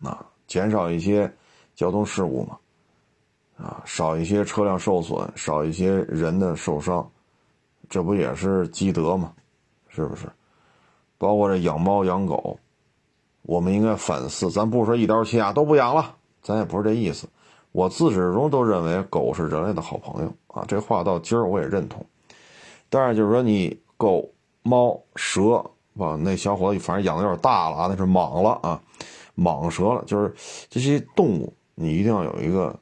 A: 啊，减少一些交通事故嘛，啊，少一些车辆受损，少一些人的受伤，这不也是积德吗？是不是？包括这养猫养狗，我们应该反思。咱不说一刀切啊，都不养了，咱也不是这意思。我自始至终都认为狗是人类的好朋友啊，这话到今儿我也认同。但是就是说，你狗、猫、蛇，吧，那小伙子反正养的有点大了啊，那是蟒了啊，蟒蛇了。就是这些动物，你一定要有一个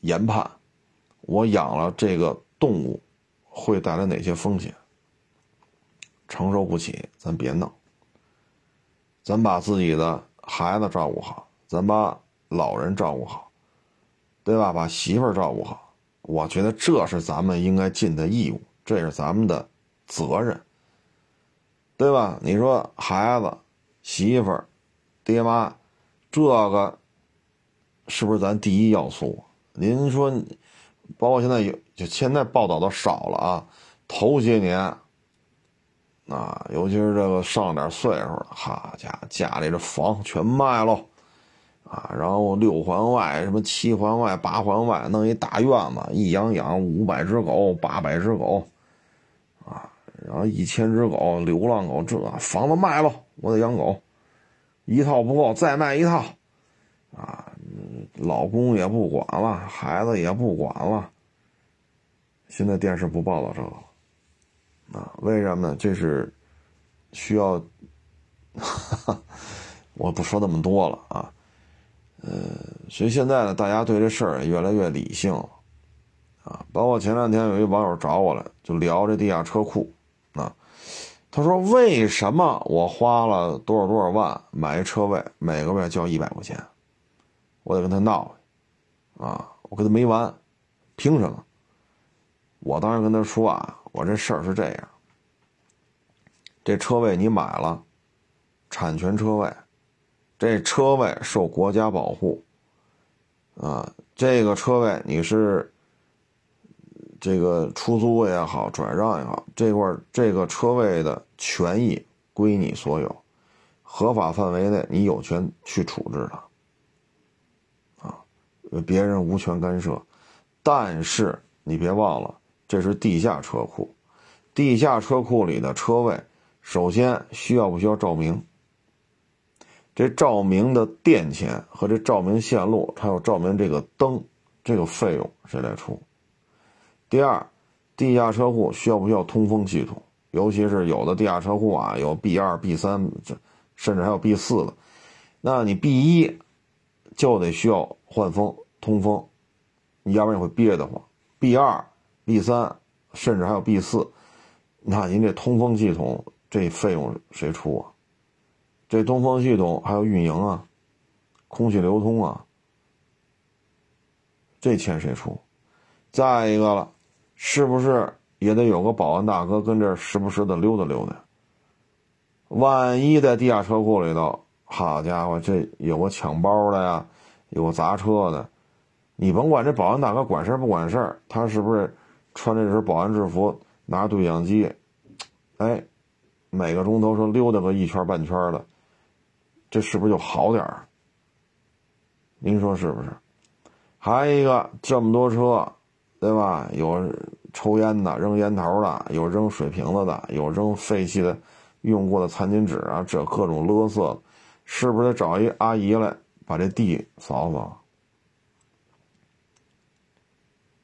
A: 研判。我养了这个动物，会带来哪些风险？承受不起，咱别弄。咱把自己的孩子照顾好，咱把老人照顾好，对吧？把媳妇儿照顾好，我觉得这是咱们应该尽的义务，这是咱们的责任，对吧？你说孩子、媳妇儿、爹妈，这个是不是咱第一要素？您说，包括现在有，就现在报道的少了啊，头些年。啊，尤其是这个上点岁数的，好家，家里这房全卖喽，啊，然后六环外、什么七环外、八环外弄一大院子，一养养五百只狗、八百只狗，啊，然后一千只狗、流浪狗，这房子卖了，我得养狗，一套不够再卖一套，啊，老公也不管了，孩子也不管了，现在电视不报道这个。啊，为什么呢？这是需要，我不说那么多了啊。呃，所以现在呢，大家对这事儿越来越理性了啊。包括前两天有一网友找我来，就聊这地下车库啊。他说：“为什么我花了多少多少万买一车位，每个月交一百块钱？我得跟他闹啊，我跟他没完凭什么？我当时跟他说啊，我这事儿是这样，这车位你买了，产权车位，这车位受国家保护，啊，这个车位你是这个出租也好，转让也好，这块这个车位的权益归你所有，合法范围内你有权去处置它，啊，别人无权干涉，但是你别忘了。这是地下车库，地下车库里的车位，首先需要不需要照明？这照明的电钱和这照明线路，还有照明这个灯，这个费用谁来出？第二，地下车库需要不需要通风系统？尤其是有的地下车库啊，有 B 二、B 三，这甚至还有 B 四的，那你 B 一就得需要换风、通风，你要不然你会憋得慌。B 二。B 三，甚至还有 B 四，那您这通风系统这费用谁出啊？这通风系统还有运营啊，空气流通啊，这钱谁出？再一个了，是不是也得有个保安大哥跟这时不时的溜达溜达？万一在地下车库里头，好家伙，这有个抢包的呀，有个砸车的，你甭管这保安大哥管事不管事儿，他是不是？穿这身保安制服，拿对讲机，哎，每个钟头说溜达个一圈半圈的，这是不是就好点儿？您说是不是？还一个这么多车，对吧？有抽烟的、扔烟头的，有扔水瓶子的，有扔废弃的、用过的餐巾纸啊，这各种垃圾，是不是得找一阿姨来把这地扫扫？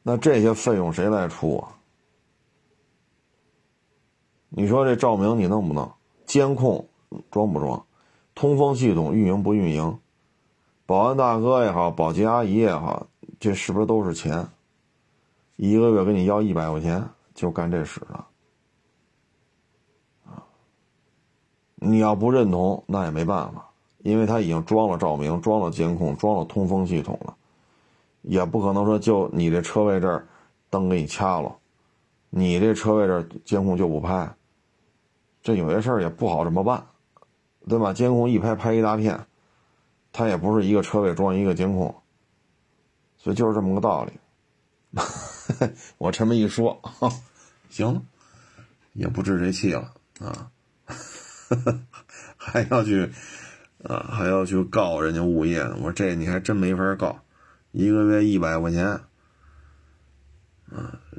A: 那这些费用谁来出啊？你说这照明你弄不弄？监控装不装？通风系统运营不运营？保安大哥也好，保洁阿姨也好，这是不是都是钱？一个月给你要一百块钱，就干这使了啊！你要不认同，那也没办法，因为他已经装了照明，装了监控，装了通风系统了。也不可能说就你这车位这儿灯给你掐了，你这车位这儿监控就不拍，这有些事儿也不好这么办，对吧？监控一拍拍一大片，它也不是一个车位装一个监控，所以就是这么个道理。我这么一说，行，也不置这气了啊，还要去啊还要去告人家物业。我说这你还真没法告。一个月一百块钱，啊，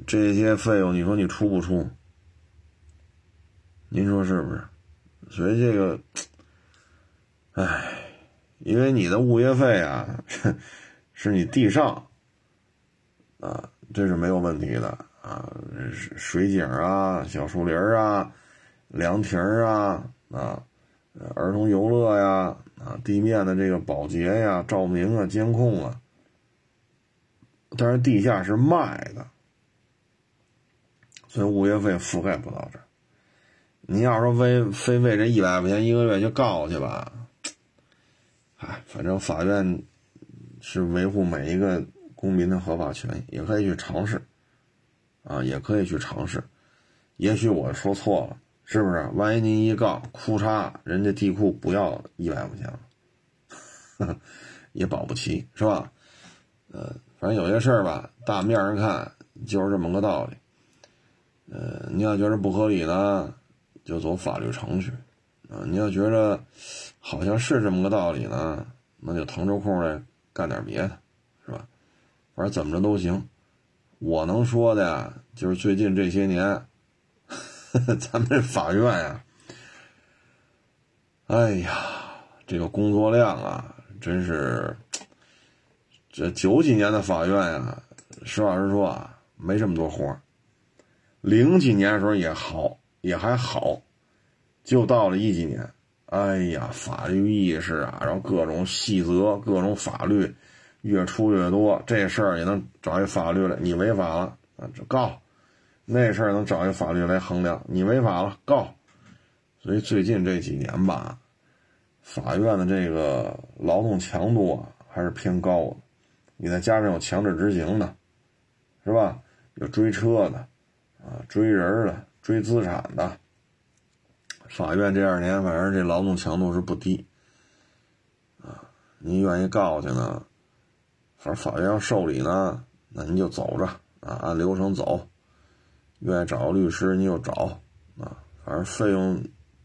A: 这些费用你说你出不出？您说是不是？所以这个，唉，因为你的物业费啊，是你地上，啊，这是没有问题的啊，水井啊、小树林啊、凉亭啊、啊，儿童游乐呀、啊，地面的这个保洁呀、照明啊、监控啊。但是地下是卖的，所以物业费覆盖不到这儿。你要说为非为这一百块钱一个月就告去吧，哎，反正法院是维护每一个公民的合法权益，也可以去尝试，啊，也可以去尝试。也许我说错了，是不是？万一您一告，哭嚓，人家地库不要一百块钱了，也保不齐，是吧？呃。反正有些事儿吧，大面上看就是这么个道理。呃，你要觉得不合理呢，就走法律程序。啊，你要觉得好像是这么个道理呢，那就腾出空来干点别的，是吧？反正怎么着都行。我能说的呀，就是最近这些年，呵 呵咱们这法院呀，哎呀，这个工作量啊，真是。这九几年的法院呀，实话实说啊，没这么多活儿。零几年的时候也好，也还好，就到了一几年，哎呀，法律意识啊，然后各种细则、各种法律越出越多，这事儿也能找一法律来，你违法了啊，就告；那事儿能找一法律来衡量，你违法了告。所以最近这几年吧，法院的这个劳动强度啊，还是偏高的。你再加上有强制执行的，是吧？有追车的，啊，追人的，追资产的。法院这二年，反正这劳动强度是不低，啊，您愿意告去呢，反正法院要受理呢，那您就走着啊，按流程走。愿意找个律师，你就找啊，反正费用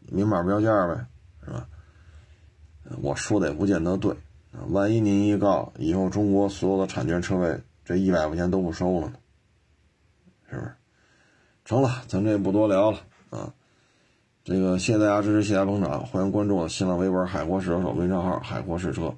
A: 明码标价呗，是吧？我说的也不见得对，万一您一告，以后中国所有的产权车位这一百块钱都不收了呢，是不是？成了，咱这不多聊了啊。这个谢谢大家支持，谢谢捧场，欢迎关注我新浪微博“海阔试车手”微信号“海阔试车”。